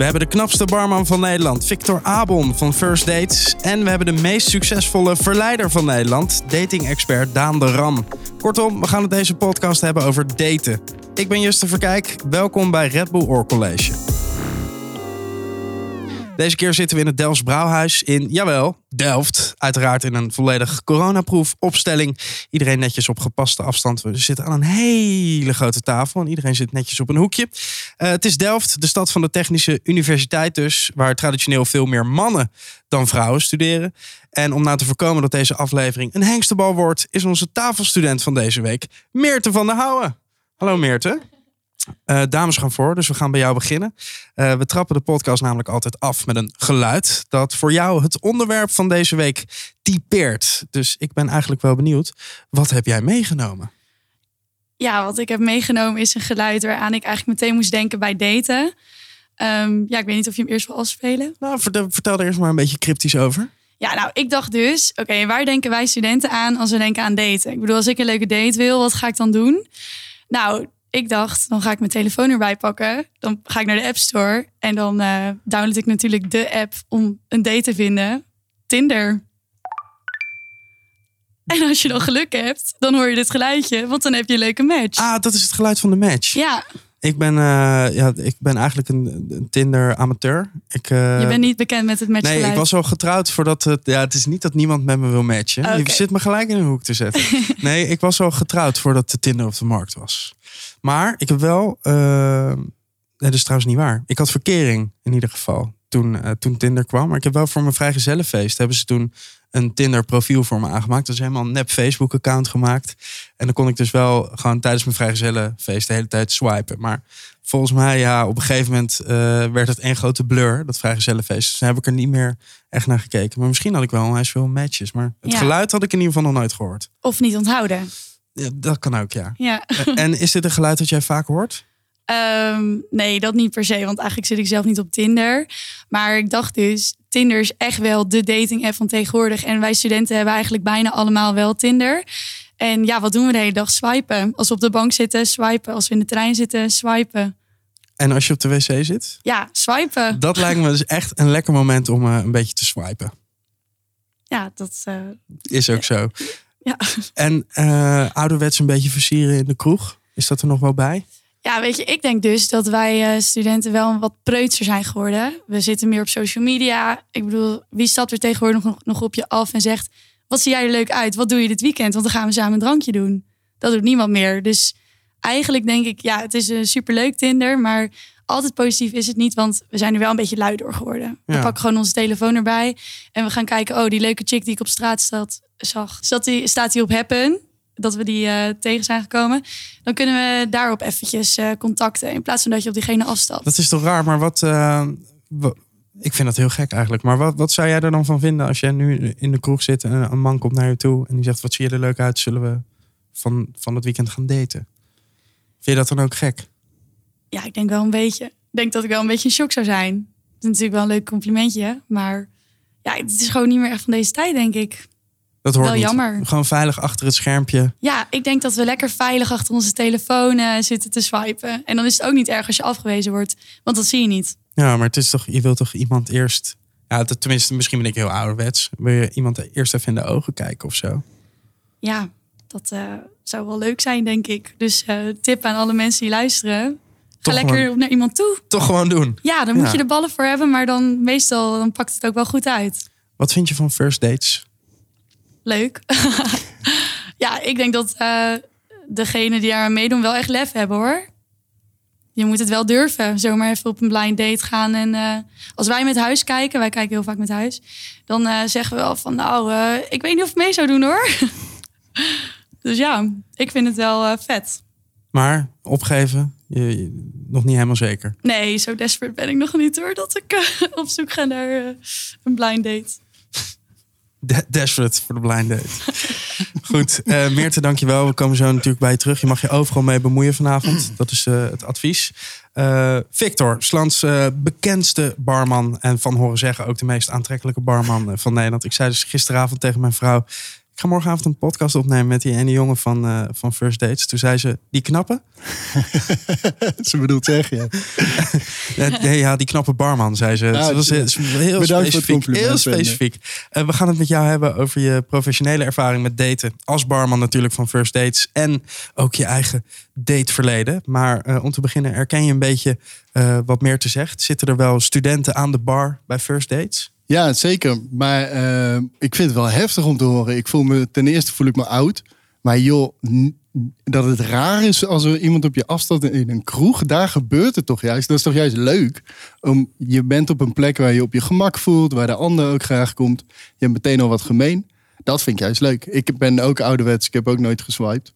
We hebben de knapste barman van Nederland, Victor Abon van First Dates. En we hebben de meest succesvolle verleider van Nederland, dating-expert Daan de Ram. Kortom, we gaan het deze podcast hebben over daten. Ik ben Juste Verkijk, welkom bij Red Bull Oor College. Deze keer zitten we in het Delfts Brouwhuis in, jawel, Delft. Uiteraard in een volledig coronaproof opstelling. Iedereen netjes op gepaste afstand. We zitten aan een hele grote tafel en iedereen zit netjes op een hoekje. Uh, het is Delft, de stad van de Technische Universiteit dus, waar traditioneel veel meer mannen dan vrouwen studeren. En om nou te voorkomen dat deze aflevering een hengstebal wordt, is onze tafelstudent van deze week Meerte van der Houwen. Hallo Meerte. Uh, dames gaan voor, dus we gaan bij jou beginnen. Uh, we trappen de podcast namelijk altijd af met een geluid dat voor jou het onderwerp van deze week typeert. Dus ik ben eigenlijk wel benieuwd, wat heb jij meegenomen? Ja, wat ik heb meegenomen is een geluid waaraan ik eigenlijk meteen moest denken bij daten. Um, ja, ik weet niet of je hem eerst wil afspelen. Nou, vertel, vertel er eerst maar een beetje cryptisch over. Ja, nou, ik dacht dus, oké, waar denken wij studenten aan als we denken aan daten? Ik bedoel, als ik een leuke date wil, wat ga ik dan doen? Nou, ik dacht, dan ga ik mijn telefoon erbij pakken. Dan ga ik naar de App Store. En dan uh, download ik natuurlijk de app om een date te vinden. Tinder. En als je dan geluk hebt, dan hoor je dit geluidje. Want dan heb je een leuke match. Ah, dat is het geluid van de match. Ja. Ik ben, uh, ja, ik ben eigenlijk een, een Tinder-amateur. Ik, uh, je bent niet bekend met het matchgeluid? Nee, ik was al getrouwd voordat het... Ja, het is niet dat niemand met me wil matchen. Okay. Je zit me gelijk in een hoek te zetten. nee, ik was al getrouwd voordat de Tinder op de markt was. Maar ik heb wel. Uh, dat is trouwens niet waar. Ik had verkering in ieder geval toen, toen Tinder kwam. Maar ik heb wel voor mijn vrijgezellenfeest hebben ze toen een Tinder profiel voor me aangemaakt. Dat is helemaal een nep Facebook account gemaakt. En dan kon ik dus wel gewoon tijdens mijn vrijgezellenfeest de hele tijd swipen. Maar volgens mij, ja, op een gegeven moment uh, werd het één grote blur, dat vrijgezellenfeest. Dus dan heb ik er niet meer echt naar gekeken. Maar misschien had ik wel eens veel matches. Maar het ja. geluid had ik in ieder geval nog nooit gehoord. Of niet onthouden. Ja, dat kan ook, ja. ja. En is dit een geluid dat jij vaak hoort? Um, nee, dat niet per se. Want eigenlijk zit ik zelf niet op Tinder. Maar ik dacht dus, Tinder is echt wel de dating app van tegenwoordig. En wij studenten hebben eigenlijk bijna allemaal wel Tinder. En ja, wat doen we de hele dag? Swipen. Als we op de bank zitten, swipen. Als we in de trein zitten, swipen. En als je op de wc zit? Ja, swipen. Dat lijkt me dus echt een lekker moment om uh, een beetje te swipen. Ja, dat uh, is ook zo. Ja. En uh, ouderwets een beetje versieren in de kroeg. Is dat er nog wel bij? Ja, weet je, ik denk dus dat wij uh, studenten wel wat preutser zijn geworden. We zitten meer op social media. Ik bedoel, wie stapt er tegenwoordig nog, nog op je af en zegt... wat zie jij er leuk uit? Wat doe je dit weekend? Want dan gaan we samen een drankje doen. Dat doet niemand meer. Dus eigenlijk denk ik, ja, het is een superleuk Tinder... maar altijd positief is het niet, want we zijn er wel een beetje lui door geworden. Ja. We pakken gewoon onze telefoon erbij en we gaan kijken... oh, die leuke chick die ik op straat zat, zag, zat die, staat die op Happen dat we die uh, tegen zijn gekomen. Dan kunnen we daarop eventjes uh, contacten. In plaats van dat je op diegene afstapt. Dat is toch raar, maar wat. Uh, ik vind dat heel gek eigenlijk. Maar wat, wat zou jij er dan van vinden als jij nu in de kroeg zit en een man komt naar je toe en die zegt: Wat zie je er leuk uit? Zullen we van, van het weekend gaan daten? Vind je dat dan ook gek? Ja, ik denk wel een beetje. Ik denk dat ik wel een beetje in shock zou zijn. Het is natuurlijk wel een leuk complimentje, maar ja, het is gewoon niet meer echt van deze tijd, denk ik. Dat hoort Wel niet. jammer. Gewoon veilig achter het schermpje. Ja, ik denk dat we lekker veilig achter onze telefoon uh, zitten te swipen. En dan is het ook niet erg als je afgewezen wordt, want dat zie je niet. Ja, maar het is toch, je wilt toch iemand eerst. Ja, tenminste, misschien ben ik heel ouderwets. Wil je iemand eerst even in de ogen kijken of zo? Ja, dat uh, zou wel leuk zijn, denk ik. Dus uh, tip aan alle mensen die luisteren. Ga lekker gewoon, naar iemand toe. Toch gewoon doen. Ja, dan moet je de ballen voor hebben, maar dan meestal dan pakt het ook wel goed uit. Wat vind je van first dates? Leuk. ja, ik denk dat uh, degene die daar meedoen wel echt lef hebben hoor. Je moet het wel durven. Zomaar even op een blind date gaan. En uh, als wij met huis kijken, wij kijken heel vaak met huis. Dan uh, zeggen we wel van nou, ik weet niet of ik mee zou doen hoor. dus ja, ik vind het wel vet. Maar opgeven, je, je, nog niet helemaal zeker. Nee, zo desperate ben ik nog niet hoor. Dat ik op zoek ga naar een blind date. De desperate voor de blind date. Goed, uh, Meerte, dankjewel. We komen zo natuurlijk bij je terug. Je mag je overal mee bemoeien vanavond. Dat is uh, het advies. Uh, Victor, Slans bekendste barman. En van horen zeggen ook de meest aantrekkelijke barman van Nederland. Ik zei dus gisteravond tegen mijn vrouw... ga morgenavond een podcast opnemen met die ene jongen van, eh, van First Dates. Toen zei ze, die knappe? Ze bedoelt zeg je. Ja, nee, ja, die knappe barman, zei ze. Ah, het was ja. heel, specifiek. Heel specifiek. Eh, we gaan het met jou hebben over je professionele ervaring met daten. Als barman natuurlijk van First Dates. En ook je eigen dateverleden. Maar eh, om te beginnen, erken je een beetje wat meer te zegt? Zitten er wel studenten aan de bar bij First Dates? Ja, zeker. Maar eh, ik vind het wel heftig om te horen. Ik voel me, ten eerste voel ik me oud. Maar joh, dat het raar is als er iemand op je afstand in een kroeg, daar gebeurt het toch juist. Dat is toch juist leuk. Om, je bent op een plek waar je op je gemak voelt, waar de ander ook graag komt. Je hebt meteen al wat gemeen. Dat vind ik juist leuk. Ik ben ook ouderwets, ik heb ook nooit geswiped.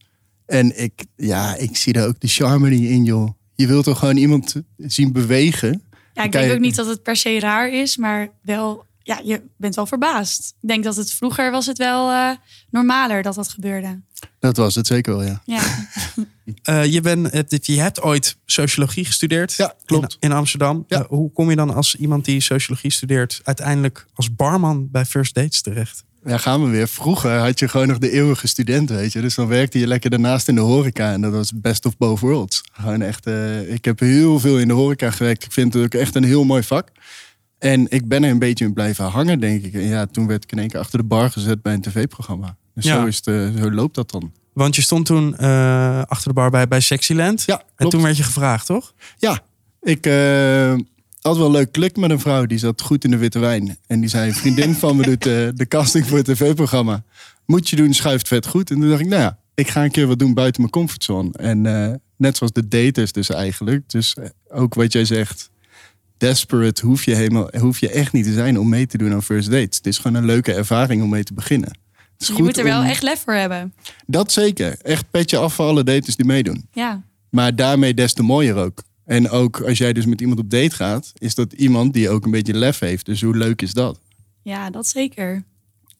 En ik, ja, ik zie er ook de charme in, joh. Je wilt toch gewoon iemand zien bewegen. Ja, ik denk ook niet dat het per se raar is, maar wel, ja, je bent wel verbaasd. Ik denk dat het vroeger was het wel eh, normaler dat dat gebeurde. Dat was het zeker wel, ja. Ja. Eh, je, bent, het- je hebt ooit sociologie gestudeerd Ja, klopt. In, in Amsterdam. Ja. Eh, hoe kom je dan als iemand die sociologie studeert... uiteindelijk als barman bij First Dates terecht? Ja, gaan we weer. Vroeger had je gewoon nog de eeuwige student, weet je. Dus dan werkte je lekker daarnaast in de horeca. En dat was best of both worlds. Gewoon echt, eh, ik heb heel veel in de horeca gewerkt. Ik vind het ook echt een heel mooi vak. En ik ben er een beetje in blijven hangen, denk ik. En ja, toen werd ik in één keer achter de bar gezet bij een tv-programma. Dus Ja. zo, is het, eh, zo loopt dat dan. Want je stond toen eh, achter de bar bij, bij Sexyland. Ja, En toen werd je gevraagd, toch? Ja, ik had wel leuk klik met een vrouw. Die zat goed in de witte wijn. En die zei, een vriendin van me doet eh, de casting voor het tv-programma. Moet je doen, schuift vet goed. En toen dacht ik, nou ja, ik ga een keer wat doen buiten mijn comfortzone. En eh, net zoals de daters dus eigenlijk. Dus eh, ook wat jij zegt, desperate hoef je, helemaal, hoef je echt niet te zijn om mee te doen aan first dates. Het is gewoon een leuke ervaring om mee te beginnen. Het is Je moet er wel om- echt lef voor hebben. Dat zeker. Echt petje af voor alle daters die meedoen. Ja. Maar daarmee des te mooier ook. En ook als jij dus met iemand op date gaat, is dat iemand die ook een beetje lef heeft. Dus hoe leuk is dat? ja, dat zeker.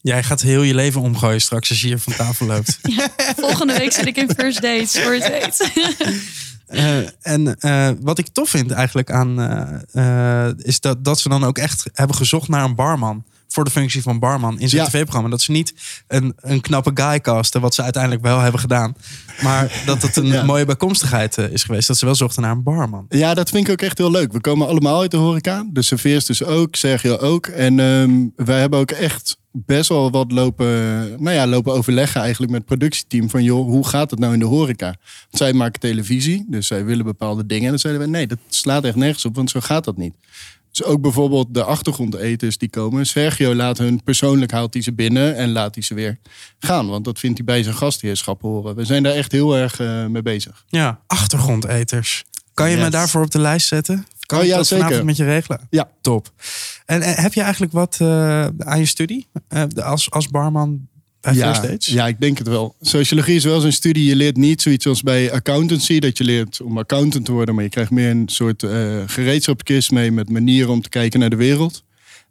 Jij gaat heel je leven omgooien straks als je hier van tafel loopt. Volgende week zit ik in First Dates, voor het weet. Eh, en eh, wat ik tof vind eigenlijk aan... eh, eh, is dat, dat ze dan ook echt hebben gezocht naar een barman. Voor de functie van barman in zijn Ja. tv-programma. Dat ze niet een, een knappe guy casten, wat ze uiteindelijk wel hebben gedaan. Maar dat het een Ja. mooie bijkomstigheid eh, is geweest. Dat ze wel zochten naar een barman. Ja, dat vind ik ook echt heel leuk. We komen allemaal uit de horeca. De serveers dus ook, Sergio ook. En ehm, wij hebben ook echt best wel wat lopen, nou ja, lopen overleggen eigenlijk met het productieteam. Van joh, hoe gaat het nou in de horeca? Want zij maken televisie, dus zij willen bepaalde dingen. En dan zeiden we, nee, dat slaat echt nergens op, want zo gaat dat niet. Dus ook bijvoorbeeld de achtergrondeters die komen. Sergio laat hun persoonlijk, haalt hij ze binnen en laat hij ze weer gaan. Want dat vindt hij bij zijn gastheerschap horen. We zijn daar echt heel erg eh, mee bezig. Ja, achtergrondeters. Kan je me daarvoor op de lijst zetten? Kan Oh, ja, dat vanavond zeker. met je regelen? Ja. Top. En eh, heb je eigenlijk wat eh, aan je studie als, als barman bij Dates? Ja, ik denk het wel. Sociologie is wel zo'n studie. Je leert niet zoiets als bij accountancy, dat je leert om accountant te worden, maar je krijgt meer een soort eh gereedschapskist mee met manieren om te kijken naar de wereld.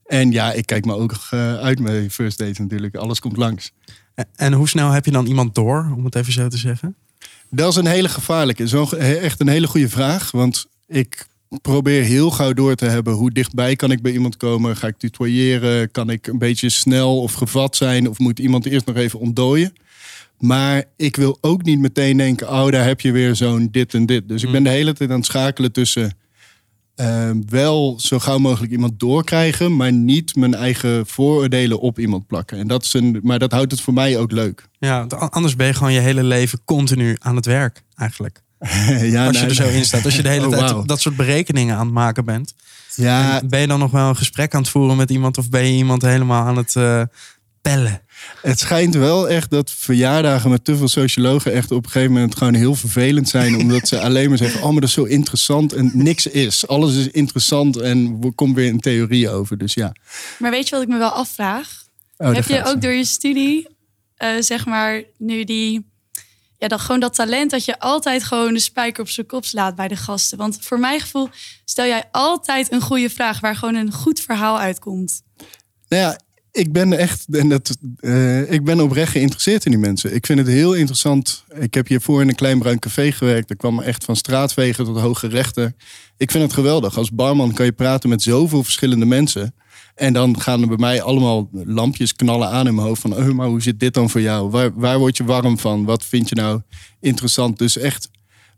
En ja, ik kijk me ook eh, uit met first date natuurlijk. Alles komt langs. En- hoe snel heb je dan iemand door, om het even zo te zeggen? Dat is een hele gevaarlijke. Ge- echt een hele goede vraag. Want ik probeer heel gauw door te hebben. Hoe dichtbij kan ik bij iemand komen? Ga ik tutoyeren? Kan ik een beetje snel of gevat zijn? Of moet iemand eerst nog even ontdooien? Maar ik wil ook niet meteen denken... oh, daar heb je weer zo'n dit en dit. Dus ik ben de hele tijd aan het schakelen tussen... eh, wel zo gauw mogelijk iemand doorkrijgen... maar niet mijn eigen vooroordelen op iemand plakken. En dat is een, maar dat houdt het voor mij ook leuk. Ja, anders ben je gewoon je hele leven continu aan het werk, eigenlijk. ja, Als je er zo in staat. Als je de hele Oh, tijd dat soort berekeningen aan het maken bent. Ja, En ben je dan nog wel een gesprek aan het voeren met iemand? Of ben je iemand helemaal aan het eh, pellen? Het schijnt wel echt dat verjaardagen met te veel sociologen echt op een gegeven moment gewoon heel vervelend zijn. omdat ze alleen maar zeggen, oh maar dat is zo interessant en niks is. Alles is interessant en er komt weer een theorie over. Dus ja. Maar weet je wat ik me wel afvraag? Oh, Heb je ook door je studie, eh, zeg maar, nu die... Ja, dan gewoon dat talent dat je altijd gewoon de spijker op zijn kop slaat bij de gasten. Want voor mijn gevoel stel jij altijd een goede vraag waar gewoon een goed verhaal uitkomt. Nou ja, ik ben echt, en dat, eh, ik ben oprecht geïnteresseerd in die mensen. Ik vind het heel interessant. Ik heb hiervoor in een klein bruin café gewerkt. Er kwam echt van straatvegen tot hoge rechter. Ik vind het geweldig. Als barman kan je praten met zoveel verschillende mensen. En dan gaan er bij mij allemaal lampjes knallen aan in mijn hoofd. Van, oh, maar hoe zit dit dan voor jou? Waar, waar word je warm van? Wat vind je nou interessant? Dus echt,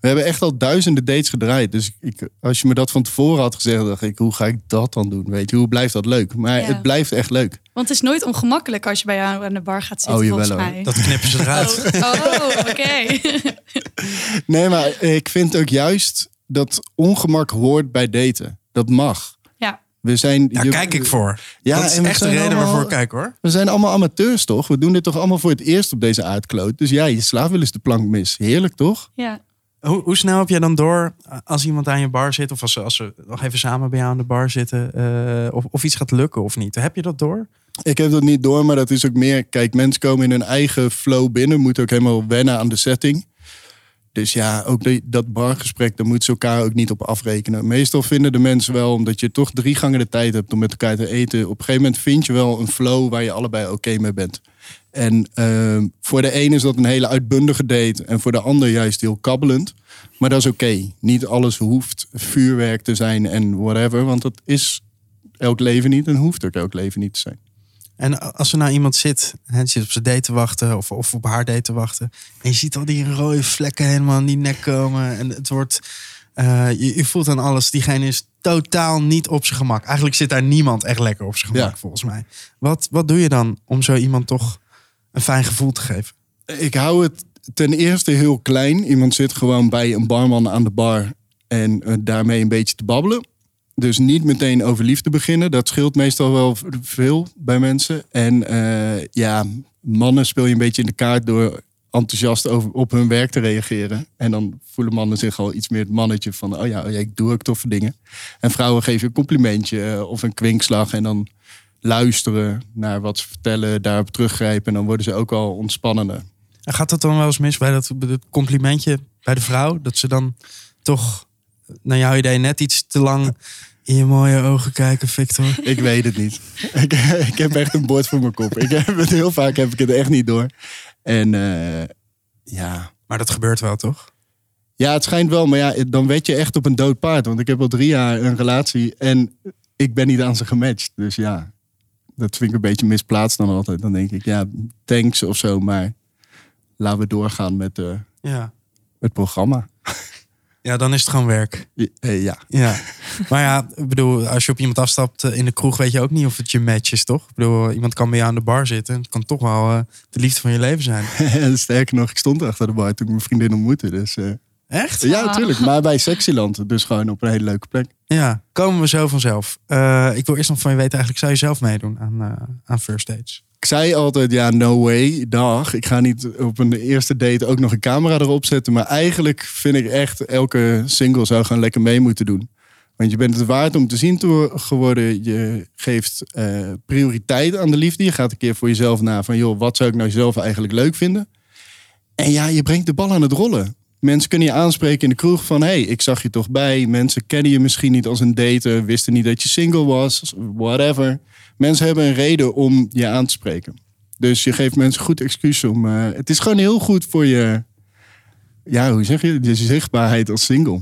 we hebben echt al duizenden dates gedraaid. Dus ik, als je me dat van tevoren had gezegd, dacht ik, hoe ga ik dat dan doen? Weet je, hoe blijft dat leuk? Maar Ja. het blijft echt leuk. Want het is nooit ongemakkelijk als je bij jou aan de bar gaat zitten, Oh, jawel, volgens mij. Dat knippen ze eruit. Oh, oh, oké. Nee, maar ik vind ook juist dat ongemak hoort bij daten. Dat mag. We zijn, Daar je- kijk ik voor. Ja, dat is en we echt de zijn reden allemaal- waarvoor ik kijk hoor. We zijn allemaal amateurs, toch? We doen dit toch allemaal voor het eerst op deze aardkloot. Dus ja, je slaat wel eens de plank mis. Heerlijk, toch? ja. Hoe, hoe snel heb jij dan door als iemand aan je bar zit, of als ze, als ze nog even samen bij jou aan de bar zitten, eh, of, of iets gaat lukken of niet? Heb je dat door? Ik heb dat niet door, maar dat is ook meer... Kijk, mensen komen in hun eigen flow binnen. Moeten ook helemaal wennen aan de setting. Dus ja, ook dat bargesprek, daar moeten ze elkaar ook niet op afrekenen. Meestal vinden de mensen wel, omdat je toch drie gangen de tijd hebt om met elkaar te eten. Op een gegeven moment vind je wel een flow waar je allebei oké mee bent. En ehm, voor de een is dat een hele uitbundige date. En voor de ander juist heel kabbelend. Maar dat is oké. Niet alles hoeft vuurwerk te zijn en whatever. Want dat is elk leven niet en hoeft ook elk leven niet te zijn. En als er nou iemand zit, hè, zit op zijn date te wachten of, of op haar date te wachten. En je ziet al die rode vlekken helemaal in die nek komen. En het wordt, eh, je, je voelt aan alles, diegene is totaal niet op zijn gemak. Eigenlijk zit daar niemand echt lekker op zijn gemak, Ja. volgens mij. Wat, wat doe je dan om zo iemand toch een fijn gevoel te geven? Ik hou het ten eerste heel klein. Iemand zit gewoon bij een barman aan de bar en eh, daarmee een beetje te babbelen. Dus niet meteen over liefde beginnen. Dat scheelt meestal wel veel bij mensen. En eh, ja, mannen speel je een beetje in de kaart door enthousiast over, op hun werk te reageren. En dan voelen mannen zich al iets meer het mannetje van... oh ja, oh ik doe ook toffe dingen. En vrouwen geven een complimentje eh, of een kwinkslag... en dan luisteren naar wat ze vertellen, daarop teruggrijpen... en dan worden ze ook al ontspannender. En gaat dat dan wel eens mis bij dat complimentje bij de vrouw? Dat ze dan toch, naar jouw idee, net iets te lang in je mooie ogen kijken, Victor? Ik weet het niet. Ik, ik heb echt een bord voor mijn kop. Ik heb het heel vaak heb ik het echt niet door. En eh, ja. Maar dat gebeurt wel, toch? ja, het schijnt wel. Maar ja, dan weet je echt op een dood paard. Want ik heb al drie jaar een relatie en ik ben niet aan ze gematcht. Dus ja, dat vind ik een beetje misplaatst dan altijd. Dan denk ik, ja, thanks of zo. Maar laten we doorgaan met eh, Ja. het programma. Ja, dan is het gewoon werk. Ja, eh, ja. Ja. Maar ja, ik bedoel, als je op iemand afstapt eh, in de kroeg, weet je ook niet of het je match is, toch? Ik bedoel, iemand kan bij jou aan de bar zitten. Het kan toch wel eh, de liefde van je leven zijn. Sterker nog, ik stond achter de bar toen ik mijn vriendin ontmoette. Dus eh, Echt? ja, Ah. natuurlijk. Maar bij Sexyland. Dus gewoon op een hele leuke plek. Ja, komen we zo vanzelf. Eh, ik wil eerst nog van je weten, eigenlijk zou je zelf meedoen aan, eh, aan First Dates? Zei altijd, ja, no way, dag. Ik ga niet op een eerste date ook nog een camera erop zetten. Maar eigenlijk vind ik echt, elke single zou gewoon lekker mee moeten doen. Want je bent het waard om te zien te wo- geworden. Je geeft eh, prioriteit aan de liefde. Je gaat een keer voor jezelf na van, joh, wat zou ik nou zelf eigenlijk leuk vinden? En ja, je brengt de bal aan het rollen. Mensen kunnen je aanspreken in de kroeg van... hé, hey, ik zag je toch bij. Mensen kennen je misschien niet als een dater... wisten niet dat je single was, whatever. Mensen hebben een reden om je aan te spreken. Dus je geeft mensen goed excuus om... eh, het is gewoon heel goed voor je... Ja, hoe zeg je? Je zichtbaarheid als single.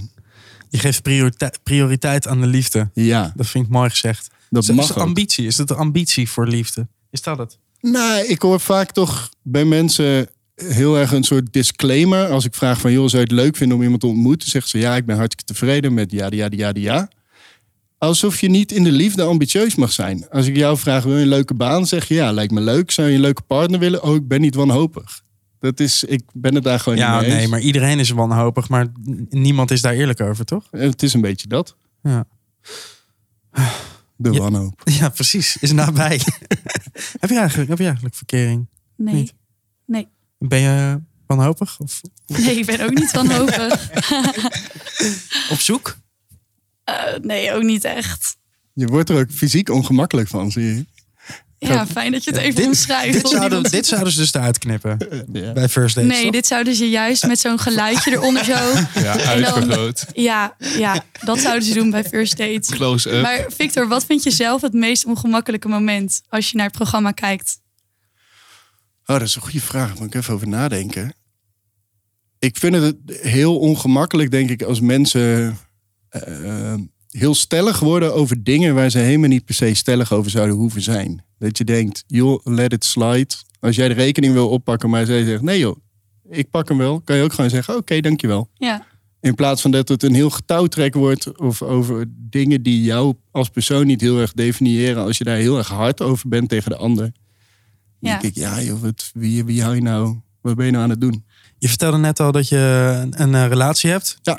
Je geeft prioriteit, prioriteit aan de liefde. Ja, Dat vind ik mooi gezegd. dat is, mag ambitie? Is het de ambitie voor liefde? Is dat het? Nou, ik hoor vaak toch bij mensen heel erg een soort disclaimer. Als ik vraag van, joh, zou je het leuk vinden om iemand te ontmoeten? Zeggen ze, ja, ik ben hartstikke tevreden met ja, ja, ja, ja. Alsof je niet in de liefde ambitieus mag zijn. Als ik jou vraag, wil je een leuke baan? Zeg je, ja, lijkt me leuk. Zou je een leuke partner willen? Oh, ik ben niet wanhopig. Dat is, ik ben het daar gewoon Ja, niet mee eens. nee, maar iedereen is wanhopig, maar niemand is daar eerlijk over, toch? Het is een beetje dat. Ja, De Ja. wanhoop. ja precies. Is nabij. heb, je eigenlijk, heb je eigenlijk verkering? Nee. Niet. Nee. Ben je wanhopig? Of Nee, ik ben ook niet wanhopig. op zoek? Eh, nee, ook niet echt. Je wordt er ook fysiek ongemakkelijk van, zie je. Ja, fijn dat je het even Dit- omschrijft. Dit zouden, dit zouden ze dus eruit knippen Ja. bij First Dates. Nee, toch? dit zouden ze juist met zo'n geluidje eronder zo. Ja, uitvergroot. Ja, ja, dat zouden ze doen bij First Dates. Close-up. Maar Victor, wat vind je zelf het meest ongemakkelijke moment als je naar het programma kijkt? Oh, dat is een goede vraag. Daar moet ik even over nadenken. Ik vind het heel ongemakkelijk, denk ik, als mensen eh, heel stellig worden over dingen waar ze helemaal niet per se stellig over zouden hoeven zijn. Dat je denkt, joh, let it slide. Als jij de rekening wil oppakken, maar zij zegt, nee joh, ik pak hem wel. Kan je ook gewoon zeggen, oké, dankjewel. Ja, In plaats van dat het een heel getouwtrek wordt of over dingen die jou als persoon niet heel erg definiëren. Als je daar heel erg hard over bent tegen de ander. Ja. denk ik, ja joh, wat, wie, wie hou je nou? Wat ben je nou aan het doen? Je vertelde net al dat je een, een eh, relatie hebt. Ja.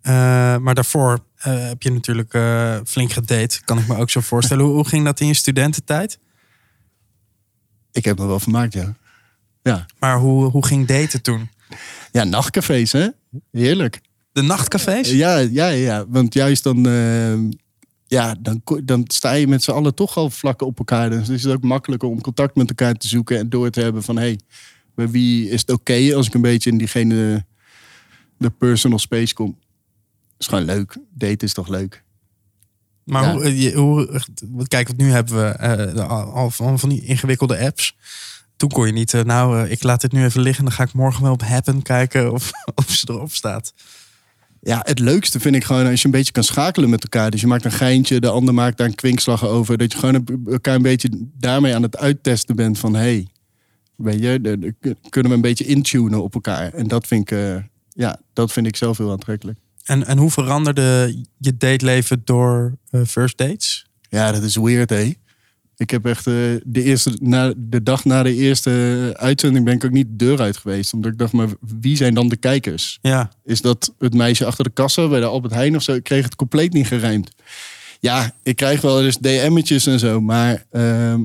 Eh, maar daarvoor eh, heb je natuurlijk eh, flink gedate. Kan ik me ook zo voorstellen. hoe, hoe ging dat in je studententijd? Ik heb me wel vermaakt, ja. Ja, Maar hoe, hoe ging daten toen? ja nachtcafés hè? Heerlijk. De nachtcafés? Ja, ja, ja. Want juist dan, eh, ja, dan, dan sta je met z'n allen toch al vlak op elkaar. Dus is het ook makkelijker om contact met elkaar te zoeken en door te hebben van hé, hey, bij wie is het oké als ik een beetje in diegene de personal space kom. is gewoon leuk. Daten is toch leuk. Maar Ja. hoe, eh, je- hoe, want kijk, want nu hebben we eh, al, van, van die ingewikkelde apps. Toen kon je niet, eh, nou, eh, ik laat dit nu even liggen. Dan ga ik morgen wel op Happen kijken of, of ze erop staat. Ja, het leukste vind ik gewoon als je een beetje kan schakelen met elkaar. Dus je maakt een geintje, de ander maakt daar een kwinkslag over. Dat je gewoon elkaar een beetje daarmee aan het uittesten bent van... hey, weet je, de- de- kunnen we een beetje intunen op elkaar. En dat vind ik, eh, ja, dat vind ik zelf heel aantrekkelijk. En, en hoe veranderde je dateleven door eh, first dates? Ja, dat is weird, hé. Ik heb echt eh, de, eerste, na, de dag na de eerste uitzending ben ik ook niet de deur uit geweest. Omdat ik dacht, maar wie zijn dan de kijkers? Ja, Is dat het meisje achter de kassa bij de Albert Heijn of zo? Ik kreeg het compleet niet gerijmd. Ja, ik krijg wel eens DM'tjes en zo, maar... ehm,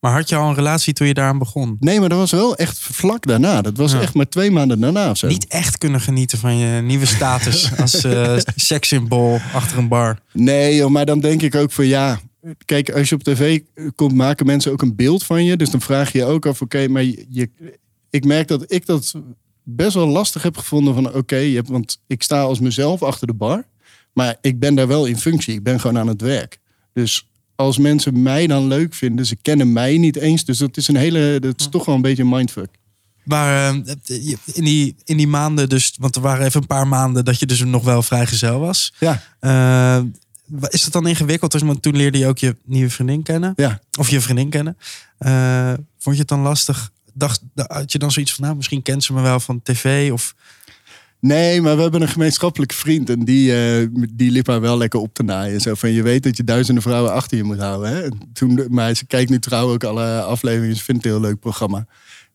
maar had je al een relatie toen je daaraan begon? nee, maar dat was wel echt vlak daarna. Dat was Ja. echt maar twee maanden daarna of zo. Niet echt kunnen genieten van je nieuwe status als eh sekssymbool achter een bar. Nee, joh, maar dan denk ik ook van ja... Kijk, als je op tv komt, maken mensen ook een beeld van je. Dus dan vraag je je ook af, oké, maar je, ik merk dat ik dat best wel lastig heb gevonden van oké, want ik sta als mezelf achter de bar. Maar ik ben daar wel in functie. Ik ben gewoon aan het werk. Dus als mensen mij dan leuk vinden, ze kennen mij niet eens. Dus dat is een hele, dat is toch wel een beetje een mindfuck. Maar eh, je- in, die, in die maanden, dus, want er waren even een paar maanden dat je dus nog wel vrijgezel was. Ja, Eh, is het dan ingewikkeld? Dus, Want toen leerde je ook je nieuwe vriendin kennen. ja. Of je vriendin kennen. Eh, vond je het dan lastig? Dacht, had je dan zoiets van, nou, misschien kent ze me wel van tv? Of Nee, maar we hebben een gemeenschappelijke vriend. En die, eh, die liep haar wel lekker op te naaien. Zo van, je weet dat je duizenden vrouwen achter je moet houden. Hè? En Toen, maar ze kijkt nu trouw ook alle afleveringen. Ze vindt het een heel leuk programma.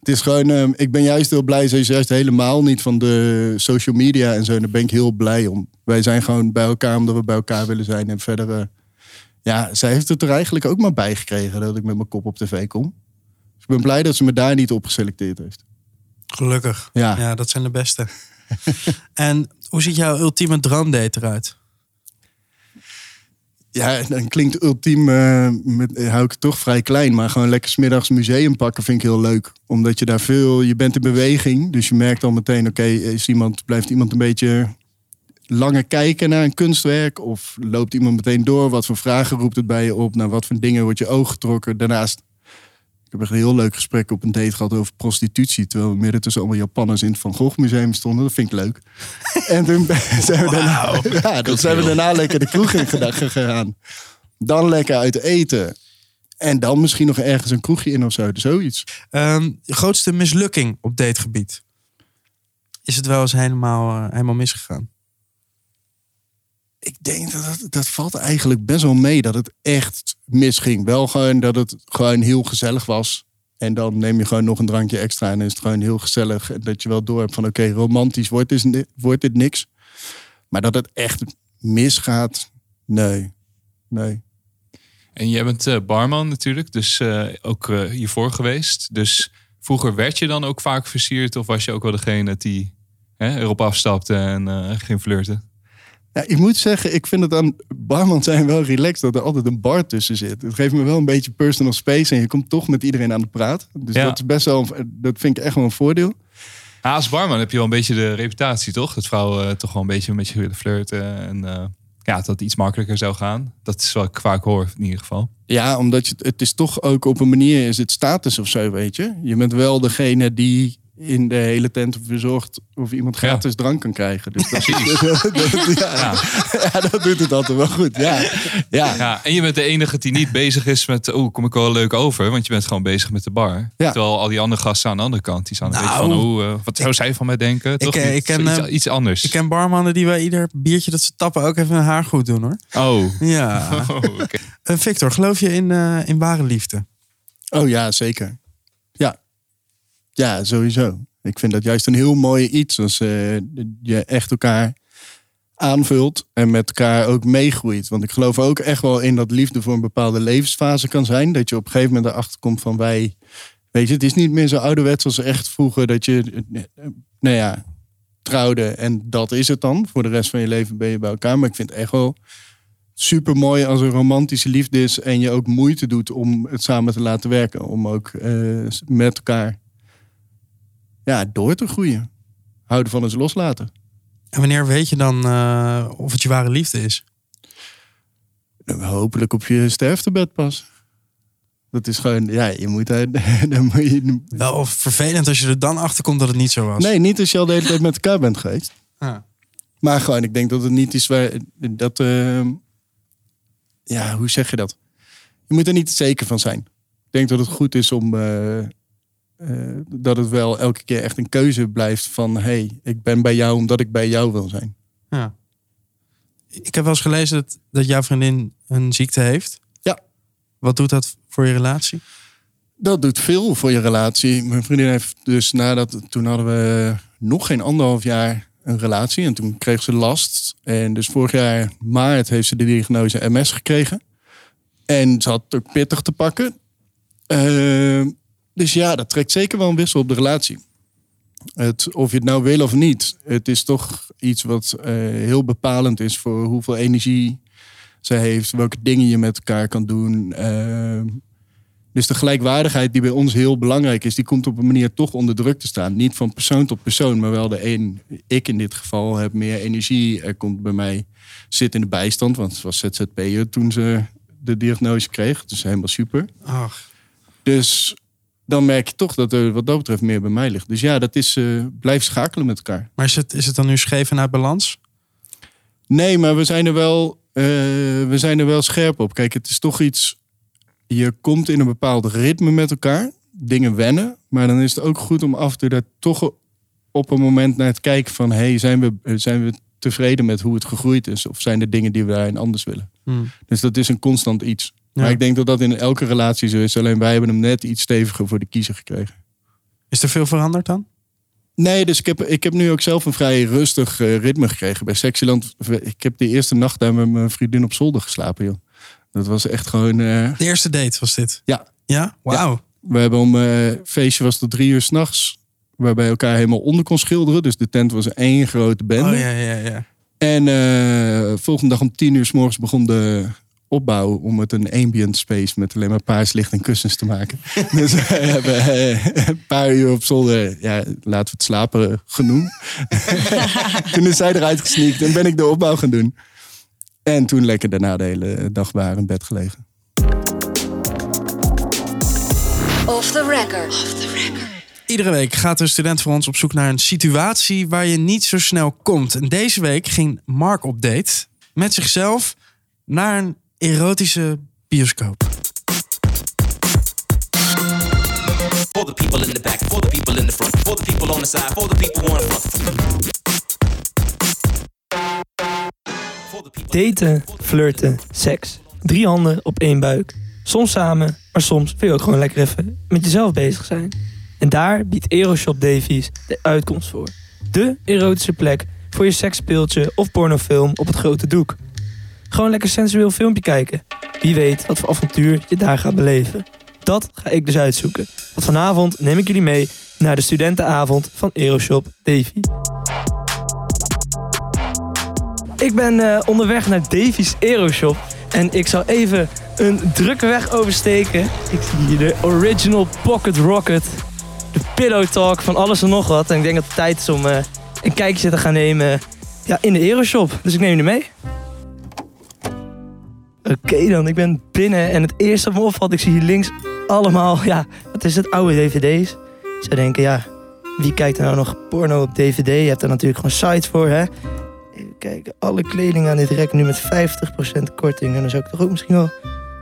Het is gewoon, eh, ik ben juist heel blij. Ze is juist helemaal niet van de social media en zo. En daar ben ik heel blij om. Wij zijn gewoon bij elkaar omdat we bij elkaar willen zijn. En verder, eh, ja, zij heeft het er eigenlijk ook maar bij gekregen dat ik met mijn kop op tv kom. Dus ik ben blij dat ze me daar niet op geselecteerd heeft. gelukkig. Ja. Ja, dat zijn de beste. en hoe ziet jouw ultieme droomdate eruit? Ja, dan klinkt ultiem, eh, met, eh, hou ik het toch vrij klein. Maar gewoon lekker smiddags museum pakken vind ik heel leuk. Omdat je daar veel, je bent in beweging. Dus je merkt al meteen, oké, is iemand, blijft iemand een beetje langer kijken naar een kunstwerk? Of loopt iemand meteen door? Wat voor vragen roept het bij je op? Naar wat voor dingen wordt je oog getrokken? Daarnaast, heb echt een heel leuk gesprek op een date gehad over prostitutie. Terwijl we midden tussen allemaal Japanners in het Van Gogh Museum stonden. Dat vind ik leuk. En toen zijn we daarna, ja, dan zijn we daarna lekker de kroeg in gegaan. Dan lekker uit eten. En dan misschien nog ergens een kroegje in of zo. Zoiets. Ehm, grootste mislukking op dategebied? Is het wel eens helemaal, eh, helemaal misgegaan? Ik denk dat dat, valt eigenlijk best wel mee dat het echt misging. Wel gewoon dat het gewoon heel gezellig was. En dan neem je gewoon nog een drankje extra en is het gewoon heel gezellig. En dat je wel door hebt van oké, romantisch wordt dit, wordt dit niks. Maar dat het echt misgaat, nee. Nee. En jij bent eh, barman natuurlijk, dus eh, ook eh, hiervoor geweest. Dus vroeger werd je dan ook vaak versierd of was je ook wel degene die hè, erop afstapte en ging flirten? Ja, ik moet zeggen, ik vind het aan barman zijn wel relaxed dat er altijd een bar tussen zit. Het geeft me wel een beetje personal space en je komt toch met iedereen aan de praat. Dus Ja. dat is best wel, dat vind ik echt wel een voordeel. Ja, als barman heb je wel een beetje de reputatie, toch? Dat vrouwen eh, toch wel een beetje met je willen flirten. En eh, ja, dat het iets makkelijker zou gaan. Dat is wat ik vaak hoor, in ieder geval. Ja, omdat je, het is toch ook op een manier is het status of zo, weet je. Je bent wel degene die in de hele tent verzorgt of iemand Ja. gratis drank kan krijgen. Dus dat, Precies. dat- ja, Ja. ja, dat doet het altijd wel goed. Ja, ja. Ja, en je bent de enige die niet bezig is met... Oh, kom ik wel leuk over? Want je bent gewoon bezig met de bar. Ja. Terwijl al die andere gasten aan de andere kant... die staan een beetje Nou, van... Oh, eh, wat zou zij van mij denken? Toch ik ken, iets, eh, iets anders. Ik ken barmannen die bij ieder biertje dat ze tappen ook even hun haar goed doen hoor. Oh. Ja. Oh, oké. Eh, Victor, geloof je in, eh, in ware liefde? Oh ja, zeker. Ja. Sowieso. Ik vind dat juist een heel mooi iets als eh, je echt elkaar aanvult en met elkaar ook meegroeit. Want ik geloof ook echt wel in dat liefde voor een bepaalde levensfase kan zijn. Dat je op een gegeven moment erachter komt van wij... Weet je, het is niet meer zo ouderwets als echt vroeger dat je, nou ja, trouwde en dat is het dan. Voor de rest van je leven ben je bij elkaar. Maar ik vind het echt wel super mooi als er romantische liefde is en je ook moeite doet om het samen te laten werken. Om ook eh, met elkaar ja, door te groeien. Houden van eens loslaten. En wanneer weet je dan eh, of het je ware liefde is? Nou, Hopelijk op je sterftebed pas. Dat is gewoon, ja, je moet daar. daar moet je, Wel of vervelend als je er dan achter komt dat het niet zo was. nee, niet als je al de hele tijd met elkaar bent geweest. Ah. Maar gewoon, ik denk dat het niet is waar. Dat, eh, ja, hoe zeg je dat? Je moet er niet zeker van zijn. Ik denk dat het goed is om. eh, eh, dat het wel elke keer echt een keuze blijft van: hey, ik ben bij jou omdat ik bij jou wil zijn. Ja. Ik heb wel eens gelezen dat, dat jouw vriendin een ziekte heeft. Ja. Wat doet dat voor je relatie? Dat doet veel voor je relatie. Mijn vriendin heeft dus nadat, toen hadden we nog geen anderhalf jaar een relatie. En toen kreeg ze last. En dus vorig jaar maart heeft ze de diagnose MS gekregen. En ze had het ook pittig te pakken. Eh, dus ja, dat trekt zeker wel een wissel op de relatie. Het, of je het nou wil of niet. Het is toch iets wat eh, heel bepalend is voor hoeveel energie ze heeft. Welke dingen je met elkaar kan doen. Eh, dus de gelijkwaardigheid die bij ons heel belangrijk is, die komt op een manier toch onder druk te staan. Niet van persoon tot persoon, maar wel de een, ik in dit geval, heb meer energie. Er komt bij mij, zit in de bijstand, want ze was ZZP'er toen ze de diagnose kreeg. Dus helemaal super. Ach, Dus dan merk je toch dat er wat dat betreft meer bij mij ligt. Dus ja, dat is eh blijf schakelen met elkaar. maar is het, is het dan nu scheef en uit balans? Nee, maar we zijn er wel, eh, we zijn er wel scherp op. Kijk, het is toch iets. Je komt in een bepaald ritme met elkaar, dingen wennen. Maar dan is het ook goed om af en toe daar toch op een moment naar te kijken van... hey, zijn, we, zijn we tevreden met hoe het gegroeid is? Of zijn er dingen die we daarin anders willen? Hmm. Dus dat is een constant iets. Ja. Maar ik denk dat dat in elke relatie zo is. Alleen wij hebben hem net iets steviger voor de kiezer gekregen. Is er veel veranderd dan? Nee, dus ik heb, ik heb nu ook zelf een vrij rustig eh, ritme gekregen bij Sexyland. Ik heb de eerste nacht daar met mijn vriendin op zolder geslapen, joh. Dat was echt gewoon... eh, De eerste date was dit? Ja. Ja? Wauw. we hebben om... eh feestje was tot drie uur s'nachts. Waarbij elkaar helemaal onder kon schilderen. Dus de tent was één grote bende. Oh ja, ja, ja. En volgende dag om tien uur s morgens begon de opbouw om het een ambient space met alleen maar paars licht en kussens te maken. dus we hebben eh, een paar uur op zolder, ja, laten we het slapen genoemd. toen is zij eruit gesneakt en ben ik de opbouw gaan doen. En toen lekker daarna de hele dag bij in bed gelegen. Off the record. Iedere week gaat een student voor ons op zoek naar een situatie waar je niet zo snel komt. En deze week ging Mark op date met zichzelf naar een erotische bioscoop. For the people in the back, for the people in the front, for the people on the side, for the people front. Daten, flirten, seks. Drie handen op één buik. Soms samen, maar soms wil je ook gewoon lekker even met jezelf bezig zijn. En daar biedt Aeroshop Davies de uitkomst voor. De erotische plek voor je seksspeeltje of pornofilm op het grote doek. Gewoon lekker sensueel filmpje kijken. Wie weet wat voor avontuur je daar gaat beleven. Dat ga ik dus uitzoeken. Want vanavond neem ik jullie mee naar de studentenavond van Aeroshop Davy. ik ben eh, onderweg naar Davies Aeroshop. En ik zal even een drukke weg oversteken. Ik zie hier de Original Pocket Rocket. De Pillow Talk van alles en nog wat. En ik denk dat het tijd is om eh, een kijkje te gaan nemen ja, in de Aeroshop. Dus ik neem jullie mee. Oké dan, ik ben binnen en het eerste wat me opvalt, ik zie hier links allemaal, ja, wat is het, oude dvd's. Ze denken, ja, wie kijkt er nou nog porno op dvd? Je hebt er natuurlijk gewoon sites voor, hè. Even kijken, alle kleding aan dit rek nu met 50% korting. En dan zou ik toch ook misschien wel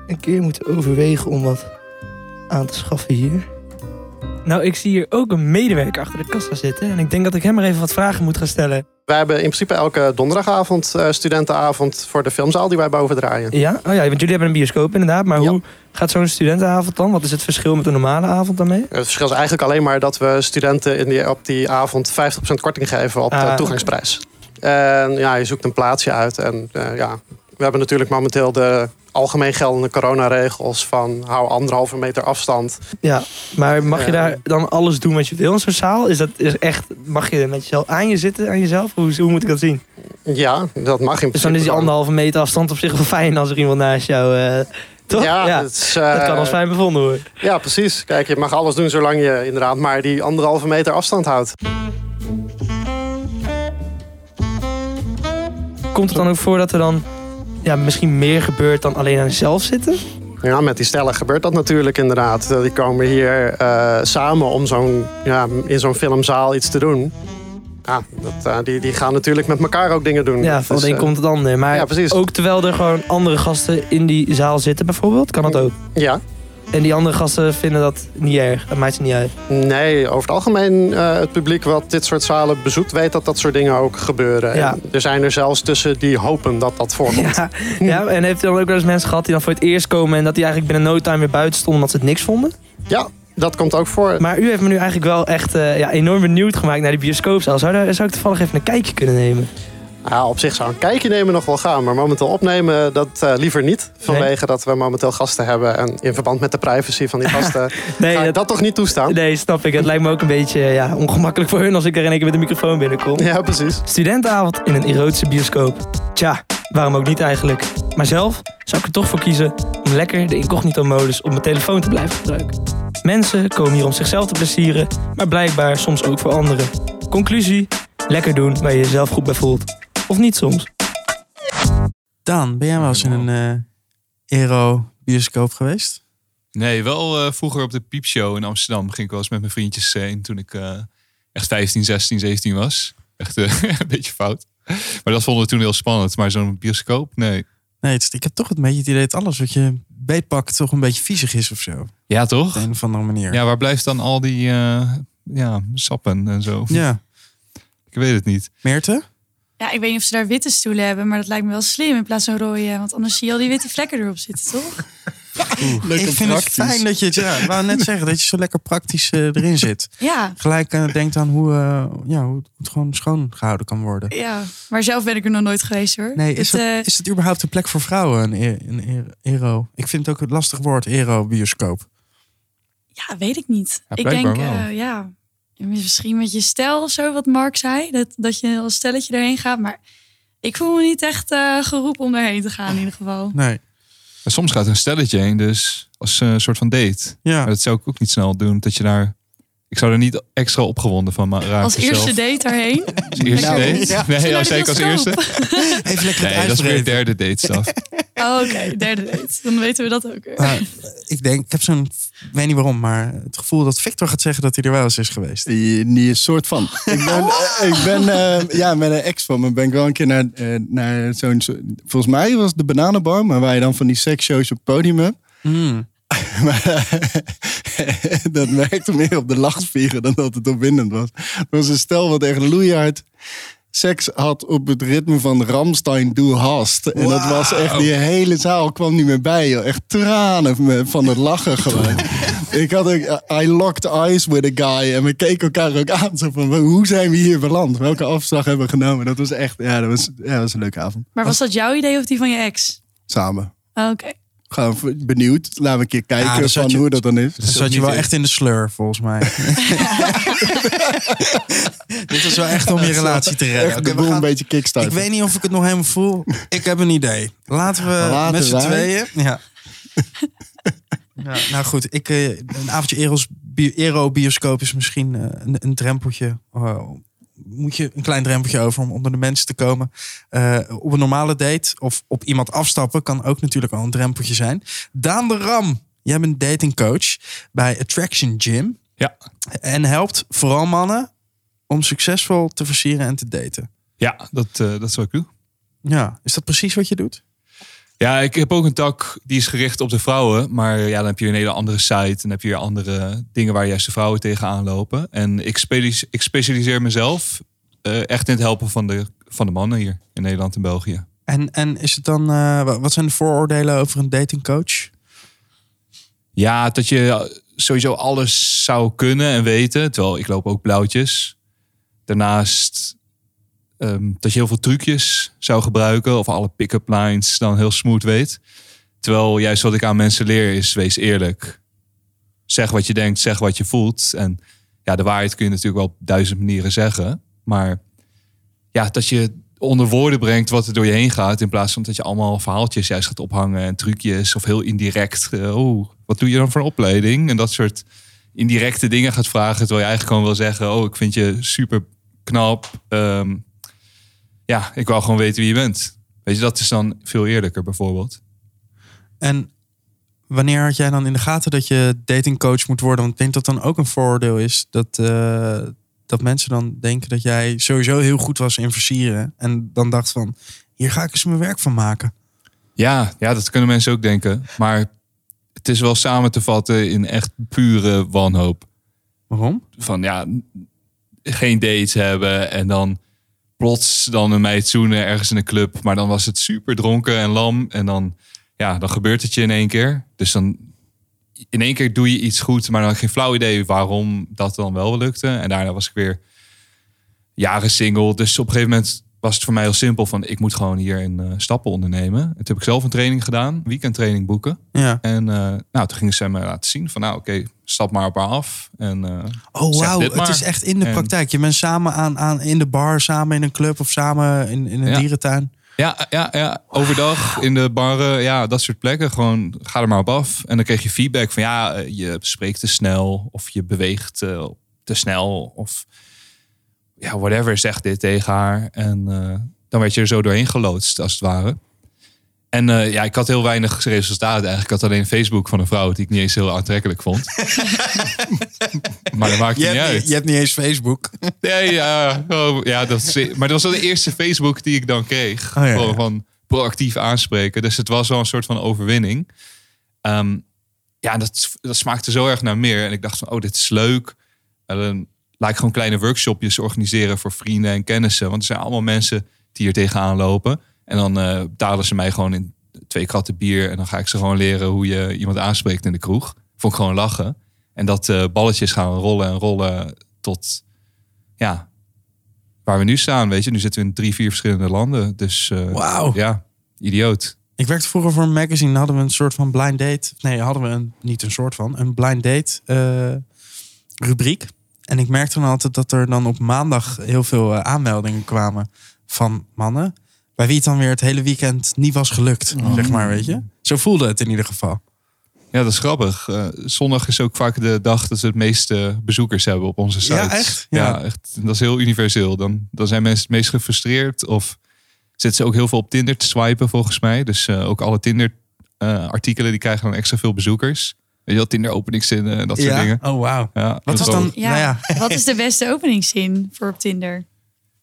een keer moeten overwegen om wat aan te schaffen hier. Nou, ik zie hier ook een medewerker achter de kassa zitten. En ik denk dat ik hem maar even wat vragen moet gaan stellen. Wij hebben in principe elke donderdagavond eh, studentenavond voor de filmzaal die wij boven draaien. Ja? Oh ja, want jullie hebben een bioscoop inderdaad. Maar Ja. hoe gaat zo'n studentenavond dan? Wat is het verschil met een normale avond daarmee? Het verschil is eigenlijk alleen maar dat we studenten in die, op die avond 50% korting geven op de Ah, toegangsprijs. En ja, je zoekt een plaatsje uit. En eh, ja, we hebben natuurlijk momenteel de algemeen geldende coronaregels van hou anderhalve meter afstand. Ja, maar mag je Ja. daar dan alles doen wat je wil in zo'n zaal? Is dat is echt, mag je met jezelf aan je zitten, aan jezelf? Hoe, hoe moet ik dat zien? Ja, dat mag in Dus dan is die anderhalve meter afstand op zich wel fijn als er iemand naast jou... eh, toch? Ja, Het is, eh, dat kan als fijn bevonden worden. Ja, precies. Kijk, je mag alles doen zolang je inderdaad maar die anderhalve meter afstand houdt. Komt het dan ook voor dat er dan ja, misschien meer gebeurt dan alleen aan jezelf zitten? Ja, met die stellen gebeurt dat natuurlijk inderdaad. Eh, Die komen hier eh, samen om zo'n, ja, in zo'n filmzaal iets te doen. Ja, dat, eh, die, die gaan natuurlijk met elkaar ook dingen doen. Ja, van Dus, een komt het ander. Maar ja, ook terwijl er gewoon andere gasten in die zaal zitten bijvoorbeeld, kan dat ook. Ja, En die andere gasten vinden dat niet erg. Dat maakt ze niet uit. nee, over het algemeen eh, het publiek wat dit soort zalen bezoekt... weet dat dat soort dingen ook gebeuren. Ja. En er zijn er zelfs tussen die hopen dat dat voorkomt. Ja, ja, en heeft u dan ook wel eens mensen gehad die dan voor het eerst komen... en dat die eigenlijk binnen no time weer buiten stonden omdat ze het niks vonden? Ja, dat komt ook voor. Maar u heeft me nu eigenlijk wel echt eh, ja, enorm benieuwd gemaakt naar die bioscoopzaal. Zou, daar, zou ik toevallig even een kijkje kunnen nemen? Ja, op zich zou een kijkje nemen nog wel gaan. Maar momenteel opnemen, dat eh, liever niet. Vanwege dat we momenteel gasten hebben. En in verband met de privacy van die gasten... Nee, ga dat toch niet toestaan? Nee, snap ik. Het lijkt me ook een beetje ja, ongemakkelijk voor hun als ik er in één keer met de microfoon binnenkom. Ja, precies. Studentenavond in een erotische bioscoop. Tja, waarom ook niet eigenlijk? Maar zelf zou ik er toch voor kiezen om lekker de incognito-modus op mijn telefoon te blijven gebruiken. Mensen komen hier om zichzelf te plezieren, maar blijkbaar soms ook voor anderen. Conclusie, lekker doen waar je jezelf goed bij voelt. Of niet soms. Daan, ben jij wel eens in een eh Aero-bioscoop geweest? Nee, wel eh, vroeger op de piepshow in Amsterdam ging ik wel eens met mijn vriendjes heen toen ik eh, echt 15, 16, 17 was. Echt eh, een beetje fout. Maar dat vonden we toen heel spannend. Maar zo'n bioscoop, nee. Nee, het ik heb toch een beetje het idee dat alles wat je beetpakt toch een beetje viezig is of zo. Op Ja, toch? de een of andere manier. Ja, waar blijft dan al die eh, ja, sappen en zo? Ja. Ik weet het niet. Meerte? Ja, ik weet niet of ze daar witte stoelen hebben, maar dat lijkt me wel slim in plaats van rode. Want anders zie je al die witte vlekken erop zitten, toch? Lekker ik vind praktisch. het fijn dat je het, ja, ik wou net zeggen, dat je zo lekker praktisch eh, erin zit. Ja, Gelijk eh, denkt aan hoe, eh, ja, hoe het gewoon schoon gehouden kan worden. ja. Maar zelf ben ik er nog nooit geweest hoor. Nee, is Het, het, is het überhaupt een plek voor vrouwen, een, e- een e- ero? Ik vind het ook een lastig woord, ero-bioscoop. Ja, weet ik niet. Ja, ik denk, eh, ja, misschien met je stijl of zo, wat Mark zei. Dat, dat je als stelletje erheen gaat. Maar ik voel me niet echt eh, geroepen om daarheen te gaan in ieder geval. Nee. Maar soms gaat een stelletje heen, dus als eh, een soort van date. Ja. Maar dat zou ik ook niet snel doen. Dat je daar. Ik zou er niet extra opgewonden van ma- raken. Als eerste zelf. date daarheen. Als eerste Nou, date? ja. Nee, ja, als bioscoop. eerste. Even lekker Nee, dat is weer derde date staf. Oh, Oké, derde date. Dan weten we dat ook weer. Maar ik denk, ik heb zo'n, ik weet niet waarom, maar het gevoel dat Victor gaat zeggen dat hij er wel eens is geweest. Die, is soort van. Ik ben, eh, ik ben eh, ja, met een ex van me ben ik wel een keer naar, eh, naar zo'n... zo- Volgens mij was het de Bananenbar, maar waar je dan van die seksshows op het podium hebt. Hmm. Maar dat werkte meer op de lachspieren dan dat het opwindend was. Het was een stel wat echt loeihard seks had op het ritme van Ramstein Doe Hast. En dat was echt, die hele zaal kwam niet meer bij. Joh. Echt tranen van het lachen gewoon. Ik had ook, I locked eyes with a guy. En we keken elkaar ook aan. Zo van, hoe zijn we hier beland? Welke afslag hebben we genomen? Dat was echt, ja, dat was, ja, dat was een leuke avond. Maar was dat jouw idee of die van je ex? Samen. Oh, Oké. We benieuwd. Laten we een keer kijken Ja, van je- hoe dat dan is. Dan zat je wel echt in de slur, volgens mij. Dit was wel echt om je relatie te redden. De we gaan- een beetje kickstarten. Ik weet niet of ik het nog helemaal voel. Ik heb een idee. Laten we Laten met z'n tweeën... Ja. ja. Nou goed, ik, eh, een avondje Eros, bi- Ero-bioscoop is misschien eh, een, een drempeltje. Moet je een klein drempeltje over om onder de mensen te komen. Eh, op een normale date of op iemand afstappen kan ook natuurlijk al een drempeltje zijn. Daan de Ram, jij bent datingcoach bij Attraction Gym. Ja. En helpt vooral mannen om succesvol te versieren en te daten. Ja, dat, eh, dat is wat ik doe. Ja, is dat precies wat je doet? Ja, ik heb ook een tak die is gericht op de vrouwen. Maar ja, dan heb je een hele andere site. En dan heb je weer andere dingen waar juist de vrouwen tegenaan lopen. En ik, spelis- ik specialiseer mezelf eh, echt in het helpen van de, van de mannen hier in Nederland en België. En, en is het dan, eh, wa- wat zijn de vooroordelen over een datingcoach? Ja, dat je sowieso alles zou kunnen en weten. Terwijl ik loop ook blauwtjes. Daarnaast ehm, dat je heel veel trucjes zou gebruiken. Of alle pick-up lines dan heel smooth weet. Terwijl juist wat ik aan mensen leer is, wees eerlijk. Zeg wat je denkt, zeg wat je voelt. En ja, de waarheid kun je natuurlijk wel op duizend manieren zeggen. Maar ja, dat je onder woorden brengt wat er door je heen gaat. In plaats van dat je allemaal verhaaltjes juist gaat ophangen en trucjes. Of heel indirect. eh, oh, wat doe je dan voor opleiding? En dat soort indirecte dingen gaat vragen. Terwijl je eigenlijk gewoon wil zeggen. Oh, ik vind je super knap. Ehm, ja, ik wou gewoon weten wie je bent. Weet je, dat is dan veel eerlijker bijvoorbeeld. En wanneer had jij dan in de gaten dat je datingcoach moet worden? Want ik denk dat dan ook een vooroordeel is dat, eh, dat mensen dan denken dat jij sowieso heel goed was in versieren. En dan dacht van, hier ga ik eens mijn werk van maken. Ja, ja, dat kunnen mensen ook denken. Maar het is wel samen te vatten in echt pure wanhoop. Waarom? Van ja, geen dates hebben en dan plots dan een meid zoenen ergens in een club. Maar dan was het super dronken en lam. En dan, ja, dan gebeurt het je in één keer. Dus dan in één keer doe je iets goed, maar dan geen flauw idee waarom dat dan wel lukte. En daarna was ik weer jaren single. Dus op een gegeven moment was het voor mij heel simpel van ik moet gewoon hier een eh, stappen ondernemen. En toen heb ik zelf een training gedaan, weekendtraining boeken. Ja. En eh, nou, toen gingen ze mij laten zien van nou oké, stap maar op haar af. En, eh, Oh wauw, het is echt in de En- praktijk. Je bent samen aan, aan in de bar, samen in een club of samen in, in een Ja. dierentuin. Ja, ja, ja, overdag in de barren, ja, dat soort plekken. Gewoon ga er maar op af. En dan kreeg je feedback van ja, je spreekt te snel of je beweegt te snel of ja, whatever, zeg dit tegen haar. En eh, dan werd je er zo doorheen geloodst, als het ware. En eh, ja, ik had heel weinig resultaten eigenlijk. Ik had alleen Facebook van een vrouw die ik niet eens heel aantrekkelijk vond. maar dat maakt Je niet hebt, uit. niet, je hebt niet eens Facebook. Nee, ja, oh, ja dat is, maar dat was wel de eerste Facebook die ik dan kreeg. Oh, ja, Gewoon ja. van proactief aanspreken. Dus het was wel een soort van overwinning. Ehm, ja, dat, dat smaakte zo erg naar meer. En ik dacht van, oh, dit is leuk. En dan laat ik gewoon kleine workshopjes organiseren voor vrienden en kennissen. Want er zijn allemaal mensen die hier tegenaan lopen. En dan eh betalen ze mij gewoon in twee kratten bier. En dan ga ik ze gewoon leren hoe je iemand aanspreekt in de kroeg. Vond ik gewoon lachen. En dat eh, balletjes gaan rollen en rollen tot, ja, waar we nu staan. Weet je, nu zitten we in drie, vier verschillende landen. Dus eh, ja, idioot. Ik werkte vroeger voor een magazine. Hadden we een soort van blind date. Nee, hadden we een, niet een soort van. Een blind date rubriek. En ik merkte dan altijd dat er dan op maandag heel veel eh, aanmeldingen kwamen van mannen. Bij wie het dan weer het hele weekend niet was gelukt. Zeg maar, weet je. Zo voelde het in ieder geval. Ja, dat is grappig. Eh, zondag is ook vaak de dag dat we het meeste bezoekers hebben op onze site. Ja, echt? Ja, Ja. echt. Dat is heel universeel. Dan, dan zijn mensen het meest gefrustreerd of zitten ze ook heel veel op Tinder te swipen volgens mij. Dus eh, ook alle Tinder eh, artikelen die krijgen dan extra veel bezoekers. Weet je wel, Tinder openingszinnen en dat soort dingen. Oh, wauw. Ja, Wat wel- dan... Ja. Nou ja. Wat is de beste openingszin voor op Tinder?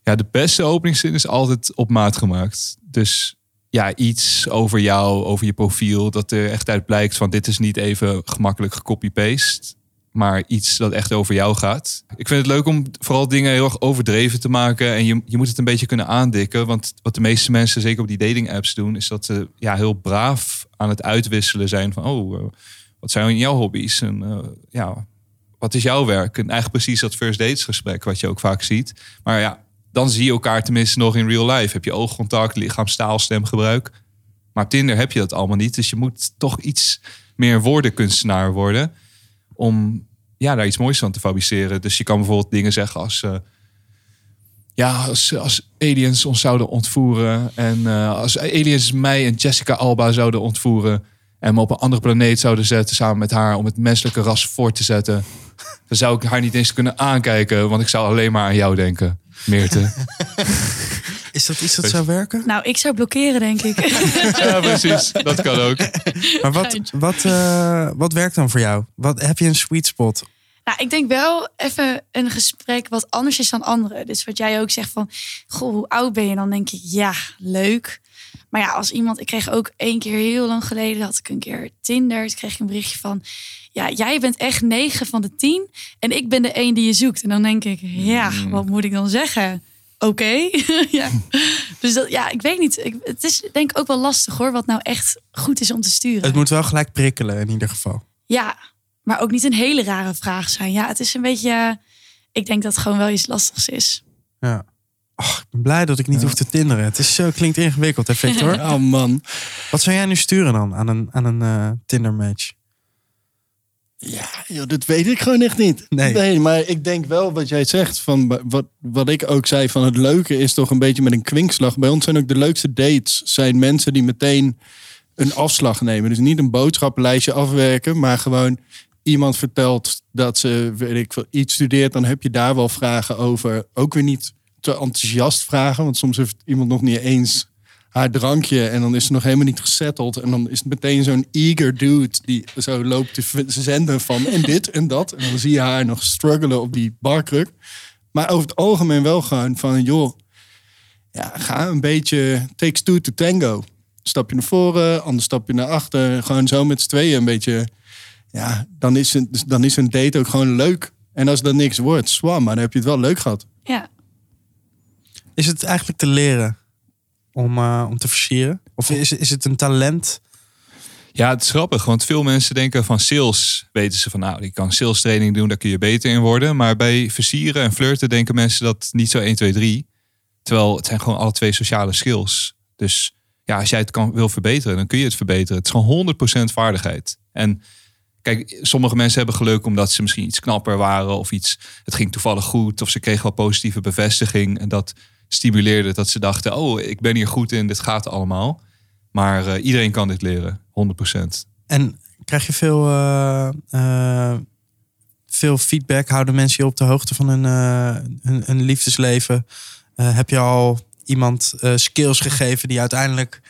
Ja, de beste openingszin is altijd op maat gemaakt. Dus ja, iets over jou, over je profiel. Dat er echt uit blijkt van dit is niet even gemakkelijk gecopy-paste. Maar iets dat echt over jou gaat. Ik vind het leuk om vooral dingen heel erg overdreven te maken. En je, je moet het een beetje kunnen aandikken. Want wat de meeste mensen, zeker op die dating apps doen... is dat ze ja, heel braaf aan het uitwisselen zijn van... oh, eh, wat zijn jouw hobby's? En eh, ja, wat is jouw werk? En eigenlijk precies dat first dates gesprek wat je ook vaak ziet. Maar ja, dan zie je elkaar tenminste nog in real life. Heb je oogcontact, lichaamstaal, stemgebruik. Maar Tinder heb je dat allemaal niet. Dus je moet toch iets meer woordenkunstenaar worden. Om ja, daar iets moois van te fabriceren. Dus je kan bijvoorbeeld dingen zeggen als... eh, ja, als, als aliens ons zouden ontvoeren. En eh, als aliens mij en Jessica Alba zouden ontvoeren. En me op een andere planeet zouden zetten samen met haar. Om het menselijke ras voor te zetten. Dan zou ik haar niet eens kunnen aankijken. Want ik zou alleen maar aan jou denken. Meerte. Is dat iets dat zou werken? Nou, ik zou blokkeren, denk ik. ja, precies. Dat kan ook. Maar wat, wat, eh, wat werkt dan voor jou? Wat, heb je een sweet spot? Nou, ik denk wel even een gesprek wat anders is dan anderen. Dus wat jij ook zegt van, goh, hoe oud ben je? Dan denk ik, ja, leuk. Maar ja, als iemand, ik kreeg ook één keer heel lang geleden, had ik een keer Tinder. Toen kreeg ik een berichtje van, ja, jij bent echt negen van de tien en ik ben de één die je zoekt. En dan denk ik, ja, wat moet ik dan zeggen? Oké, ja. Dus dat, ja, ik weet niet. Ik, het is denk ik ook wel lastig hoor, wat nou echt goed is om te sturen. Het moet wel gelijk prikkelen in ieder geval. Ja, maar ook niet een hele rare vraag zijn. Ja, het is een beetje. Ik denk dat het gewoon wel iets lastigs is. Ja. Ik ben blij dat ik niet hoef te tinderen. Het is zo, klinkt ingewikkeld, hè Victor? Oh man. Wat zou jij nu sturen dan aan een, aan een eh, Tinder match? Ja, joh, dat weet ik gewoon echt niet. Nee. maar ik denk wel wat jij zegt. Van wat, wat ik ook zei, van het leuke is toch een beetje met een kwinkslag. Bij ons zijn ook de leukste dates zijn mensen die meteen een afslag nemen. Dus niet een boodschappenlijstje afwerken, maar gewoon iemand vertelt dat ze weet ik veel, iets studeert. Dan heb je daar wel vragen over. Ook weer niet te enthousiast vragen, want soms heeft iemand nog niet eens haar drankje en dan is ze nog helemaal niet gesetteld. En dan is het meteen zo'n eager dude die zo loopt te zenden van en dit en dat. En dan zie je haar nog struggelen op die barkruk. Maar over het algemeen wel gewoon van, joh, ja, ga een beetje takes two to tango. Stap je naar voren, ander stapje naar achter. Gewoon zo met z'n tweeën een beetje. Ja, dan is, een, dan is een date ook gewoon leuk. En als dat niks wordt, swam, maar dan heb je het wel leuk gehad. Ja, Is het eigenlijk te leren om, eh, om te versieren? Of is, is het een talent? Ja, het is grappig, want veel mensen denken van sales weten ze van nou, ik kan sales training doen, daar kun je beter in worden. Maar bij versieren en flirten denken mensen dat niet zo 1, 2, 3. Terwijl het zijn gewoon alle twee sociale skills. Dus ja, als jij het kan, wil verbeteren, dan kun je het verbeteren. Het is gewoon 100% vaardigheid. En kijk, sommige mensen hebben geluk omdat ze misschien iets knapper waren of iets, het ging toevallig goed of ze kregen wel positieve bevestiging en dat stimuleerde dat ze dachten, oh, ik ben hier goed in, dit gaat allemaal. Maar eh, iedereen kan dit leren, 100%. En krijg je veel, eh, eh, veel feedback? Houden mensen je op de hoogte van hun, hun, hun liefdesleven? Heb je al iemand skills gegeven die uiteindelijk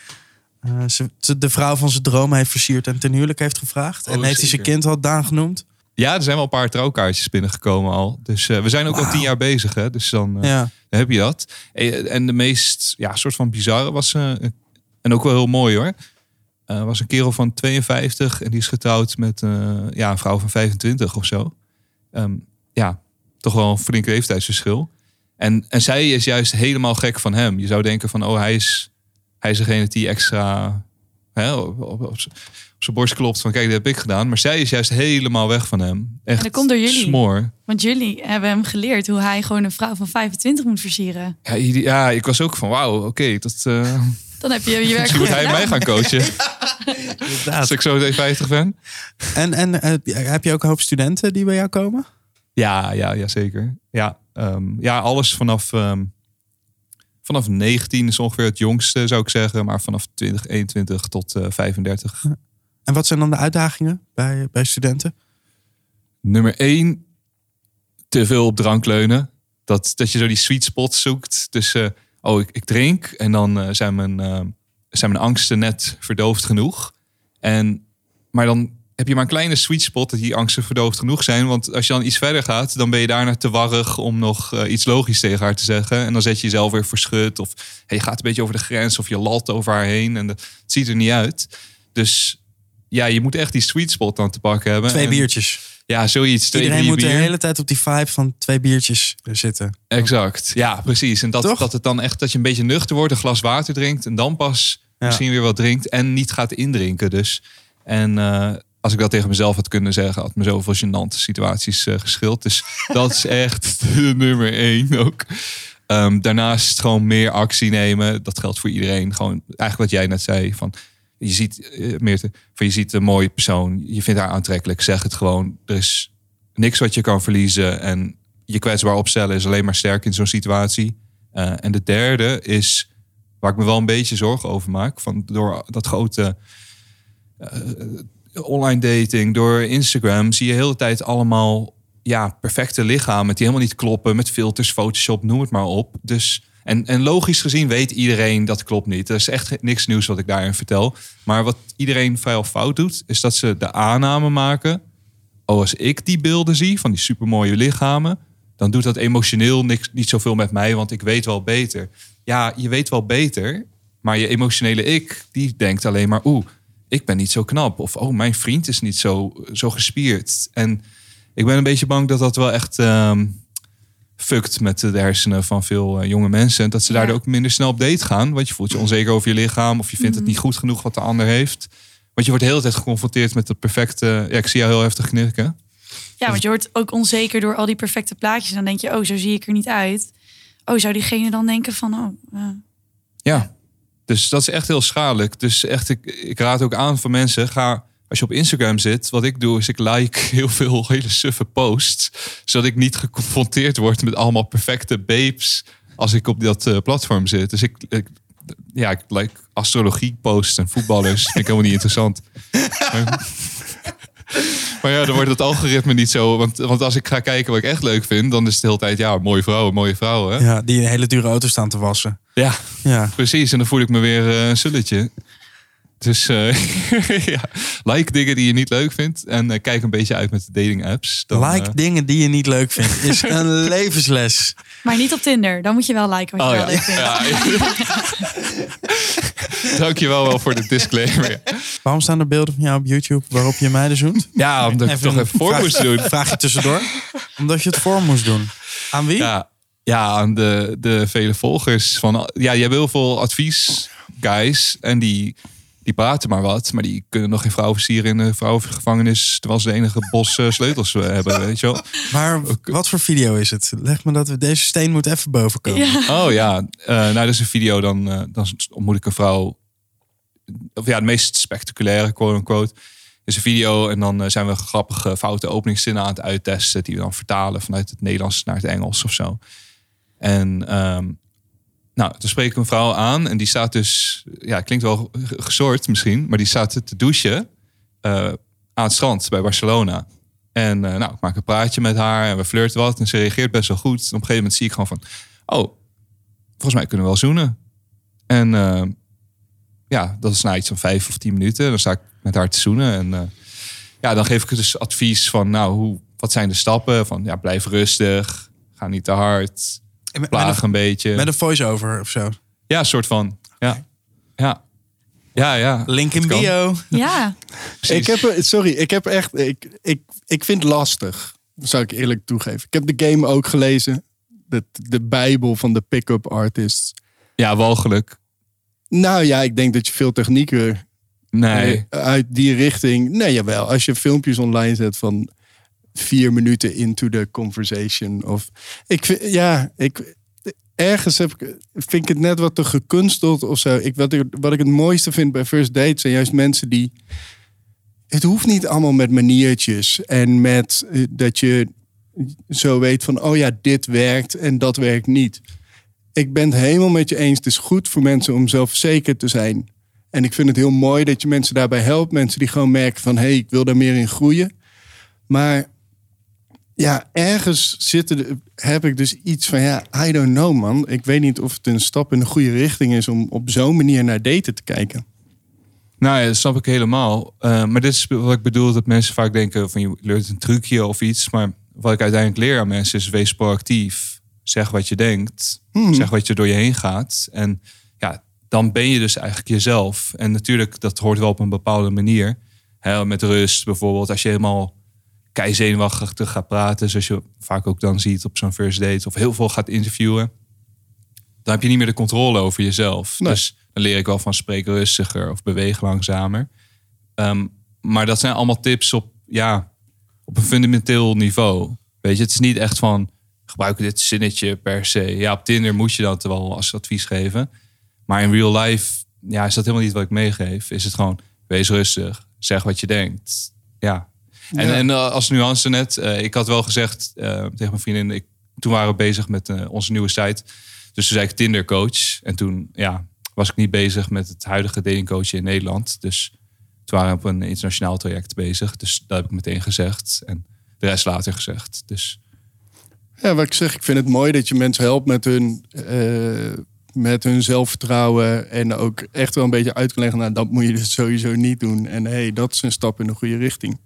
ze- de vrouw van zijn droom heeft versierd en ten huwelijk heeft gevraagd? en Oh, heeft hij zijn zeker. kind al Daan genoemd? Ja, er zijn wel een paar trouwkaartjes binnengekomen al. Dus eh, we zijn ook al tien jaar bezig. Hè? Dus dan eh, Ja. dan heb je dat. En de meest, ja, soort van bizarre was, eh, en ook wel heel mooi hoor. Was een kerel van 52 en die is getrouwd met ja, een vrouw van 25 of zo. Ehm, ja, toch wel een flink leeftijdsverschil. En, en zij is juist helemaal gek van hem. Je zou denken van, oh, hij is, hij is degene die extra hè, op, op, op z'n- op zijn borst klopt van, kijk, dat heb ik gedaan. Maar zij is juist helemaal weg van hem. Echt En dat komt door jullie. smoor. want jullie hebben hem geleerd hoe hij gewoon een vrouw van 25 moet versieren. Ja, ja, ik was ook van, wauw, oké, dat... eh Dan heb je je werk Misschien moet hij mij gaan coachen. Als ik zo meteen 50 ben. En, en eh, heb je ook een hoop studenten die bij jou komen? Ja, ja, ja zeker. Ja, ehm, ja alles vanaf, ehm, vanaf 19 is ongeveer het jongste, zou ik zeggen. Maar vanaf 20, 21 tot eh 35. En wat zijn dan de uitdagingen bij, bij studenten? Nummer 1, te veel op drank leunen. Dat, dat je zo die sweet spot zoekt tussen, oh, ik, ik drink en dan eh, zijn, mijn, eh, zijn mijn angsten net verdoofd genoeg. En, maar dan heb je maar een kleine sweet spot dat die angsten verdoofd genoeg zijn. Want als je dan iets verder gaat, dan ben je daarna te warrig om nog eh, iets logisch tegen haar te zeggen. En dan zet je jezelf weer verschut. Of hey, je gaat een beetje over de grens of je lalt over haar heen. En dat, het ziet er niet uit. Dus ja, je moet echt die sweet spot dan te pakken hebben. Twee En- biertjes. ja, zoiets. Twee, Iedereen moet de hele tijd op die vibe van twee biertjes zitten. Exact. Ja, precies. En dat, Toch? dat het dan echt dat je een beetje nuchter wordt, een glas water drinkt en dan pas Ja. misschien weer wat drinkt en niet gaat indrinken. Dus en eh, als ik dat tegen mezelf had kunnen zeggen, had me zoveel gênante situaties eh, geschild. Dus dat is echt de nummer één ook. Ehm, daarnaast gewoon meer actie nemen. Dat geldt voor iedereen. Gewoon eigenlijk wat jij net zei van Je ziet, eh, Meerte, van je ziet een mooie persoon. Je vindt haar aantrekkelijk. Zeg het gewoon. Er is niks wat je kan verliezen. En je kwetsbaar opstellen is alleen maar sterk in zo'n situatie. Eh, en de derde is, waar ik me wel een beetje zorgen over maak. Van door dat grote online dating, door Instagram, zie je de hele tijd allemaal ja, perfecte lichamen die helemaal niet kloppen. Met filters, Photoshop, noem het maar op. Dus, en, en logisch gezien weet iedereen dat klopt niet. Er is echt niks nieuws wat ik daarin vertel. Maar wat iedereen vrijwel fout doet, is dat ze de aanname maken. Oh, als ik die beelden zie van die supermooie lichamen, dan doet dat emotioneel niks, niet zoveel met mij, want ik weet wel beter. Ja, je weet wel beter, maar je emotionele ik, die denkt alleen maar, oeh, ik ben niet zo knap. Of, oh, mijn vriend is niet zo, zo gespierd. En ik ben een beetje bang dat dat wel echt ehm fukt met de hersenen van veel eh, jonge mensen. En dat ze daardoor ook minder snel op date gaan. Want je voelt je onzeker over je lichaam. Of je vindt het niet goed genoeg wat de ander heeft. Want je wordt de hele tijd geconfronteerd met het perfecte... Ja, ik zie jou heel heftig knikken. Ja, want je wordt ook onzeker door al die perfecte plaatjes. Dan denk je, oh, zo zie ik er niet uit. Oh, zou diegene dan denken van, oh, eh, Ja, dus dat is echt heel schadelijk. Dus echt, ik, ik raad ook aan voor mensen, ga als je op Instagram zit, wat ik doe, is ik like heel veel hele suffe posts, zodat ik niet geconfronteerd word met allemaal perfecte babes als ik op dat eh, platform zit. Dus ik, ik ja, ik like astrologie posts en voetballers. vind ik helemaal niet interessant. Maar, ja, dan wordt het algoritme niet zo. Want, want als ik ga kijken wat ik echt leuk vind, dan is het de hele tijd, ja, mooie vrouwen, mooie vrouwen. Ja, die een hele dure auto staan te wassen. Ja, Ja. precies. En dan voel ik me weer eh, een sulletje. Dus eh, ja, like dingen die je niet leuk vindt. En eh, kijk een beetje uit met de dating apps. Dan, like eh, dingen die je niet leuk vindt. Is een levensles. maar niet op Tinder. Dan moet je wel liken wat je Oh wel ja. leuk vindt. ja. Dankjewel wel voor de disclaimer. Waarom staan er beelden van jou op YouTube waarop je meiden zoent? Ja, omdat ik het toch een even voor vraag- moest doen. Vraag je tussendoor. Omdat je het voor moest doen. Aan wie? Ja, ja aan de, de vele volgers. Van, ja, je hebt heel veel advies, guys. En die, die praten maar wat. Maar die kunnen nog geen vrouw versieren in de vrouwengevangenis. Terwijl ze de enige bos eh, sleutels hebben, weet je wel. Maar wat voor video is het? Leg me dat we deze steen moet even boven komen. Ja. Oh ja, eh, nou dat is een video. Dan, eh, dan ontmoet ik een vrouw. Of ja, het meest spectaculaire, quote-unquote. Is een video en dan zijn we grappige foute openingszinnen aan het uittesten. Die we dan vertalen vanuit het Nederlands naar het Engels of zo. En ehm, nou, dan spreek ik een vrouw aan. En die staat dus, ja, klinkt wel gesoord misschien. Maar die staat te douchen eh, aan het strand bij Barcelona. En eh, nou, ik maak een praatje met haar en we flirten wat. En ze reageert best wel goed. Op een gegeven moment zie ik gewoon van... Oh, volgens mij kunnen we wel zoenen. En eh, ja, dat is na iets van vijf of tien minuten. Dan sta ik met haar te zoenen. En ja, dan geef ik dus advies van... Nou, hoe, wat zijn de stappen? Van ja, blijf rustig. Ga niet te hard. Met, met Plaag een, een beetje. met een voice-over of zo. Ja, een soort van. Ja. Ja. Ja, ja. Link in bio. ja. Ik heb, sorry, ik heb echt, ik, ik, ik vind het lastig, zou ik eerlijk toegeven. Ik heb de game ook gelezen, de, de bijbel van de pick-up artists. Ja, walgelijk. Nou ja, ik denk dat je veel technieker Nee. uit die richting. Nee, jawel. Als je filmpjes online zet van vier minuten into the conversation. Of ik ja, ik ergens heb ik, vind ik het net wat te gekunsteld of zo. Ik, wat, ik, wat ik het mooiste vind bij first dates zijn juist mensen die. Het hoeft niet allemaal met maniertjes en met eh, dat je zo weet van, oh ja, dit werkt en dat werkt niet. Ik ben het helemaal met je eens. Het is goed voor mensen om zelfverzekerd te zijn. En ik vind het heel mooi dat je mensen daarbij helpt. Mensen die gewoon merken van, hé, hey, ik wil daar meer in groeien. Maar ja, ergens zitten, heb ik dus iets van, ja, I don't know man. Ik weet niet of het een stap in de goede richting is om op zo'n manier naar daten te kijken. Nou ja, dat snap ik helemaal. Eh, maar dit is wat ik bedoel, dat mensen vaak denken van je leert een trucje of iets. Maar wat ik uiteindelijk leer aan mensen is wees proactief. Zeg wat je denkt. Hmm. Zeg wat je door je heen gaat. En ja, dan ben je dus eigenlijk jezelf. En natuurlijk, dat hoort wel op een bepaalde manier. Hè, met rust bijvoorbeeld. Als je helemaal kei zenuwachtig gaat praten. Zoals je vaak ook dan ziet op zo'n first date. Of heel veel gaat interviewen. Dan heb je niet meer de controle over jezelf. Nee. Dus dan leer ik wel van spreek rustiger of beweeg langzamer. Ehm, maar dat zijn allemaal tips op, ja, op een fundamenteel niveau. Weet je, het is niet echt van gebruik dit zinnetje per se. Ja, op Tinder moet je dat wel als advies geven. Maar in real life ja, is dat helemaal niet wat ik meegeef. Is het gewoon, wees rustig, zeg wat je denkt. Ja. En, eh, als nuance net, eh, ik had wel gezegd eh, tegen mijn vriendin, ik, toen waren we bezig met onze nieuwe site. Dus toen zei ik Tinder coach. En toen ja, was ik niet bezig met het huidige datingcoach in Nederland. Dus toen waren we op een internationaal traject bezig. Dus dat heb ik meteen gezegd. En de rest later gezegd. Dus Ja, wat ik zeg, ik vind het mooi dat je mensen helpt met hun, met hun zelfvertrouwen. En ook echt wel een beetje uit kan leggen, nou, dat moet je dus sowieso niet doen. En hey, dat is een stap in de goede richting.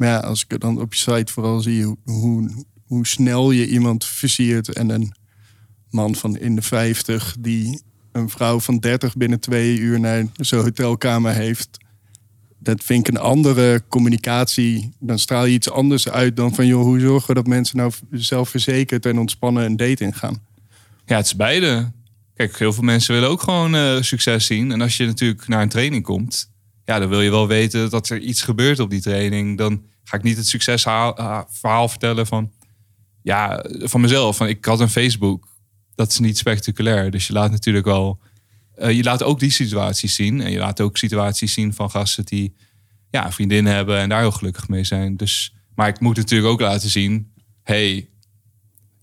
Maar ja, als ik dan op je site vooral zie hoe, hoe, hoe snel je iemand versiert. En een man van in de 50 die een vrouw van 30 binnen twee uur naar zijn hotelkamer heeft. Dat vind ik een andere communicatie. Dan straal je iets anders uit dan van... joh, hoe zorgen we dat mensen nou zelfverzekerd en ontspannen een date ingaan? Ja, het is beide. Kijk, heel veel mensen willen ook gewoon eh, succes zien. En als je natuurlijk naar een training komt, ja, dan wil je wel weten dat er iets gebeurt op die training. Dan ga ik niet het succesverhaal vertellen van, ja, van mezelf. Van ik had een Facebook. Dat is niet spectaculair. Dus je laat natuurlijk wel, eh, je laat ook die situaties zien. En je laat ook situaties zien van gasten die ja, een vriendin hebben en daar heel gelukkig mee zijn. Dus, maar ik moet natuurlijk ook laten zien, hey,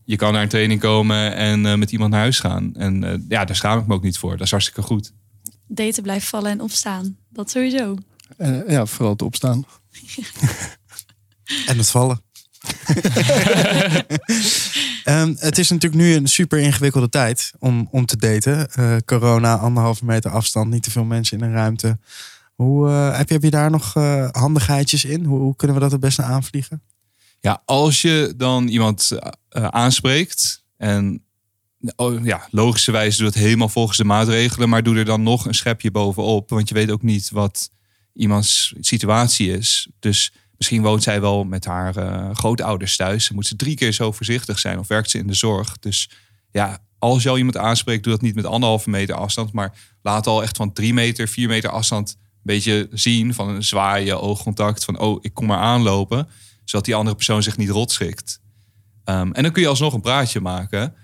je kan naar een training komen en eh, met iemand naar huis gaan. En eh, ja, daar schaam ik me ook niet voor. Dat is hartstikke goed. Daten blijft vallen en opstaan. Dat sowieso. Eh, ja, vooral te opstaan. En het vallen. Ehm, het is natuurlijk nu een super ingewikkelde tijd om, om te daten. Eh, corona, anderhalve meter afstand, niet te veel mensen in een ruimte. Hoe, eh, heb, je, heb je daar nog handigheidjes in? Hoe, hoe kunnen we dat het beste aanvliegen? Ja, als je dan iemand aanspreekt en oh, ja, logischerwijs doe het helemaal volgens de maatregelen, maar doe er dan nog een schepje bovenop, want je weet ook niet wat iemands situatie is. Dus misschien woont zij wel met haar eh, grootouders thuis. Dan moet ze drie keer zo voorzichtig zijn of werkt ze in de zorg. Dus ja, als je al iemand aanspreekt, doe dat niet met anderhalve meter afstand, maar laat al echt van drie meter, vier meter afstand een beetje zien van een zwaaien, oogcontact, van oh, ik kom maar aanlopen zodat die andere persoon zich niet rotschrikt. Ehm, en dan kun je alsnog een praatje maken.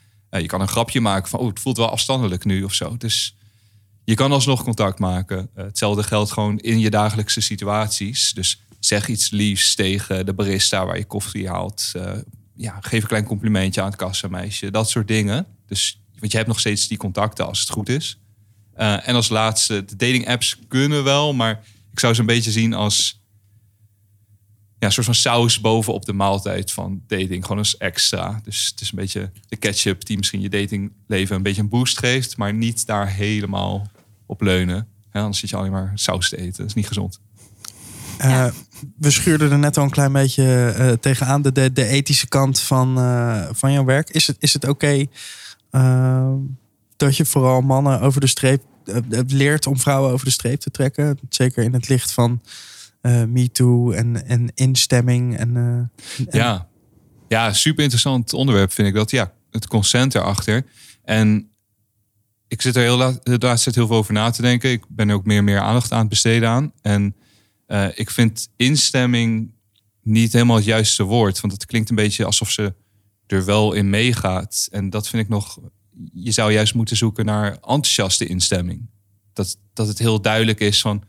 Je kan een grapje maken van, oh, het voelt wel afstandelijk nu of zo. Dus je kan alsnog contact maken. Eh, hetzelfde geldt gewoon in je dagelijkse situaties. Dus zeg iets liefs tegen de barista waar je koffie haalt. Eh, ja, geef een klein complimentje aan het kassameisje. Dat soort dingen. Dus, want je hebt nog steeds die contacten als het goed is. Eh, en als laatste, de dating apps kunnen wel, maar ik zou ze een beetje zien als ja, een soort van saus bovenop de maaltijd van dating. Gewoon eens extra. Dus het is een beetje de ketchup die misschien je datingleven een beetje een boost geeft, maar niet daar helemaal op leunen. Hè, anders zit je alleen maar saus te eten. Dat is niet gezond. Eh, we schuurden er net al een klein beetje eh, tegenaan. De, de, de ethische kant van, eh, van jouw werk. Is het, is het oké dat je vooral mannen over de streep eh, leert om vrouwen over de streep te trekken? Zeker in het licht van eh MeToo en, en instemming. En, eh, Ja. ja, super interessant onderwerp vind ik dat. Ja, het consent erachter. En ik zit er heel la- de laatste tijd heel veel over na te denken. Ik ben ook meer en meer aandacht aan het besteden aan. En eh, ik vind instemming niet helemaal het juiste woord. Want het klinkt een beetje alsof ze er wel in meegaat. En dat vind ik nog... Je zou juist moeten zoeken naar enthousiaste instemming. Dat, dat het heel duidelijk is van...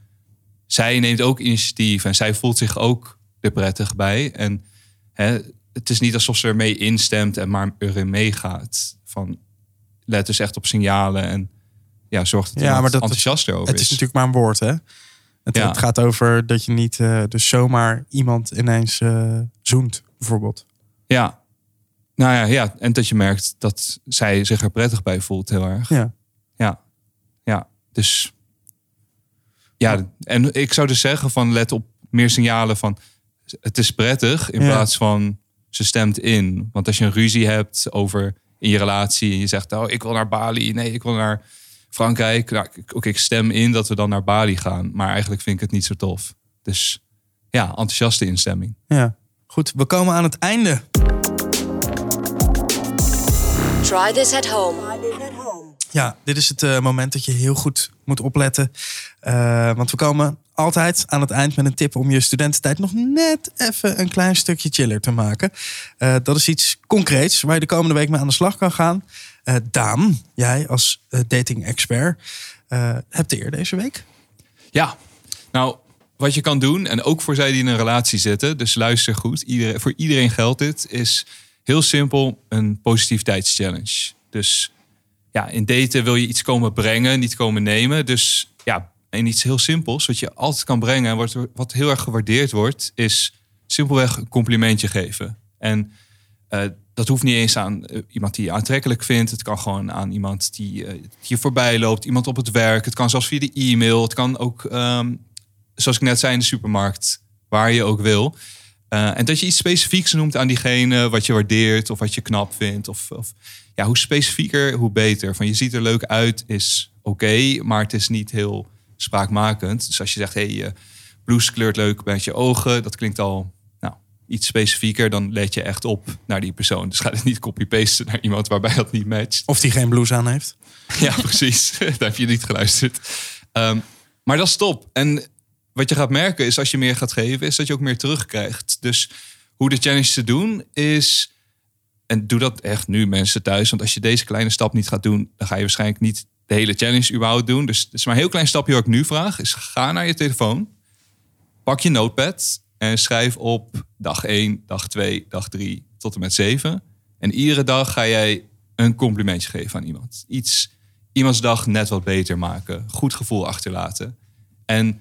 Zij neemt ook initiatief en zij voelt zich ook er prettig bij. En hè, het is niet alsof ze ermee instemt en maar erin meegaat. Van, let dus echt op signalen en ja, zorg dat Ja, maar dat- enthousiast erover het is natuurlijk maar een woord, hè? Het, Ja. het gaat over dat je niet eh, dus zomaar iemand ineens eh, zoent, bijvoorbeeld. Ja. Nou ja, ja, en dat je merkt dat zij zich er prettig bij voelt heel erg. Ja. Ja, ja. Dus ja, en ik zou dus zeggen van let op meer signalen van het is prettig in Ja. plaats van ze stemt in. Want als je een ruzie hebt over in je relatie en je zegt oh ik wil naar Bali, nee ik wil naar Frankrijk. Nou, ik- oké, ik stem in dat we dan naar Bali gaan, maar eigenlijk vind ik het niet zo tof. Dus ja, enthousiaste instemming. Ja. Goed, we komen aan het einde. Try this at home. Ja, dit is het eh, moment dat je heel goed moet opletten. Eh, want we komen altijd aan het eind met een tip om je studententijd nog net even een klein stukje chiller te maken. Eh, dat is iets concreets waar je de komende week mee aan de slag kan gaan. Daan, jij als dating-expert. Hebt de eer deze week. Ja, nou, wat je kan doen, en ook voor zij die in een relatie zitten, dus luister goed, voor iedereen geldt dit, is heel simpel een positiviteitschallenge. Dus ja, in daten wil je iets komen brengen, niet komen nemen. Dus ja, en iets heel simpels, wat je altijd kan brengen en wat, wat heel erg gewaardeerd wordt, is simpelweg een complimentje geven. En eh, dat hoeft niet eens aan eh, iemand die je aantrekkelijk vindt. Het kan gewoon aan iemand die, eh, die je voorbij loopt. Iemand op het werk. Het kan zelfs via de e-mail. Het kan ook, ehm, zoals ik net zei, in de supermarkt. Waar je ook wil. Eh, en dat je iets specifieks noemt aan diegene. Wat je waardeert of wat je knap vindt. Of, of ja, hoe specifieker, hoe beter. Van je ziet er leuk uit is oké. maar het is niet heel spraakmakend. Dus als je zegt, hé, hey, je blouse kleurt leuk met je ogen. Dat klinkt al nou, iets specifieker. Dan let je echt op naar die persoon. Dus ga het niet copy-pasten naar iemand waarbij dat niet matcht. Of die geen blouse aan heeft. Ja, precies. Daar heb je niet geluisterd. Ehm, maar dat is top. En wat je gaat merken is als je meer gaat geven, is dat je ook meer terugkrijgt. Dus hoe de challenge te doen is. En doe dat echt nu, mensen thuis. Want als je deze kleine stap niet gaat doen, dan ga je waarschijnlijk niet de hele challenge überhaupt doen. Dus het is maar een heel klein stapje wat ik nu vraag. Is ga naar je telefoon. Pak je notepad en schrijf op dag 1, dag 2, dag 3 tot en met 7. En iedere dag ga jij een complimentje geven aan iemand. Iets, iemands dag net wat beter maken. Goed gevoel achterlaten. En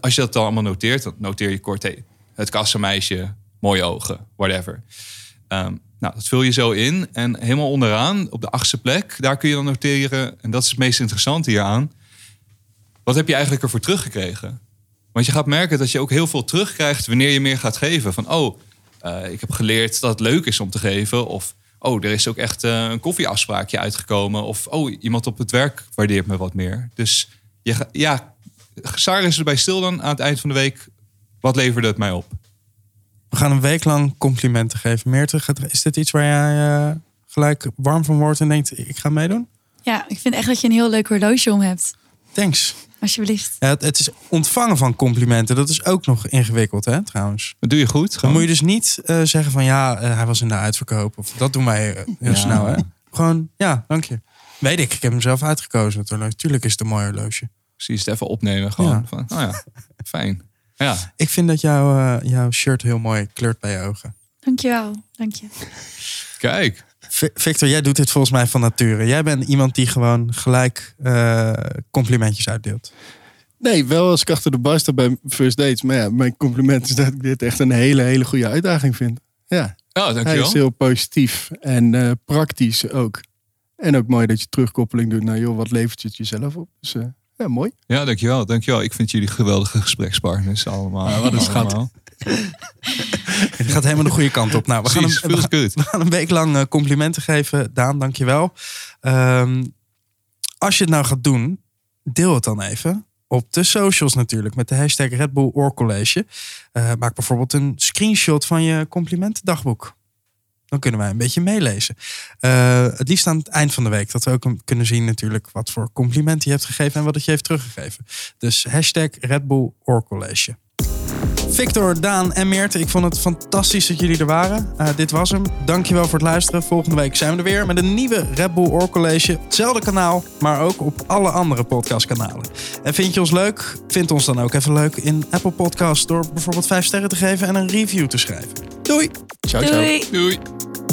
als je dat dan allemaal noteert, dan noteer je kort... Het kassenmeisje, mooie ogen, whatever. Ehm, nou, dat vul je zo in. En helemaal onderaan, op de achtste plek, daar kun je dan noteren... en dat is het meest interessante hieraan... wat heb je eigenlijk ervoor teruggekregen? Want je gaat merken dat je ook heel veel terugkrijgt... wanneer je meer gaat geven. Van, oh, eh, ik heb geleerd dat het leuk is om te geven... of oh, er is ook echt eh, een koffieafspraakje uitgekomen... of oh, iemand op het werk waardeert me wat meer. Dus je, ja, Sarah is erbij stil dan aan het eind van de week. Wat leverde het mij op? We gaan een week lang complimenten geven. Meerte, is dit iets waar jij eh, gelijk warm van wordt en denkt, ik ga meedoen? Ja, ik vind echt dat je een heel leuk horloge om hebt. Thanks. Alsjeblieft. Ja, het, het is ontvangen van complimenten. Dat is ook nog ingewikkeld, hè, trouwens. Dat doe je goed. Dan moet je dus niet eh, zeggen van ja, eh, hij was in de uitverkoop. Of dat doen wij heel Ja. snel, hè? Gewoon, ja, dank je. Weet ik, ik heb hem zelf uitgekozen. het horloge. Tuurlijk is het een mooi horloge. Precies, het even opnemen. Gewoon Ja. van, oh ja, fijn. Ja, Ik vind dat jouw, eh, jouw shirt heel mooi kleurt bij je ogen. Dankjewel. Dank je. kijk. Vi- Victor, jij doet dit volgens mij van nature. Jij bent iemand die gewoon gelijk eh, complimentjes uitdeelt. Nee, wel als ik achter de bar sta bij First Dates. Maar ja, mijn compliment is dat ik dit echt een hele, hele goede uitdaging vind. Ja, Oh, hij dankjewel. is heel positief en eh, praktisch ook. En ook mooi dat je terugkoppeling doet naar, joh, wat levert je het jezelf op? Dus eh, ja, mooi. Ja, dankjewel, dankjewel. Ik vind jullie geweldige gesprekspartners allemaal. Ah, wat een schat. Het gaat helemaal de goede kant op. Nou, we gaan, hem, we, gaan, good. we gaan een week lang eh, complimenten geven. Daan, dankjewel. Ehm als je het nou gaat doen, deel het dan even. Op de socials natuurlijk, met de hashtag Red Bull Oor College. Eh, maak bijvoorbeeld een screenshot van je complimentendagboek. Dan kunnen wij een beetje meelezen. Eh, het liefst aan het eind van de week. Dat we ook kunnen zien natuurlijk wat voor complimenten je hebt gegeven en wat het je heeft teruggegeven. Dus hashtag Red Bull. Victor, Daan en Meert, ik vond het fantastisch dat jullie er waren. Eh, dit was hem. Dankjewel voor het luisteren. Volgende week zijn we er weer met een nieuwe Red Bull. Hetzelfde kanaal, maar ook op alle andere podcastkanalen. En vind je ons leuk? Vind ons dan ook even leuk in Apple Podcasts door bijvoorbeeld 5 sterren te geven en een review te schrijven. Doei. Ciao, Doei. ciao. Doei.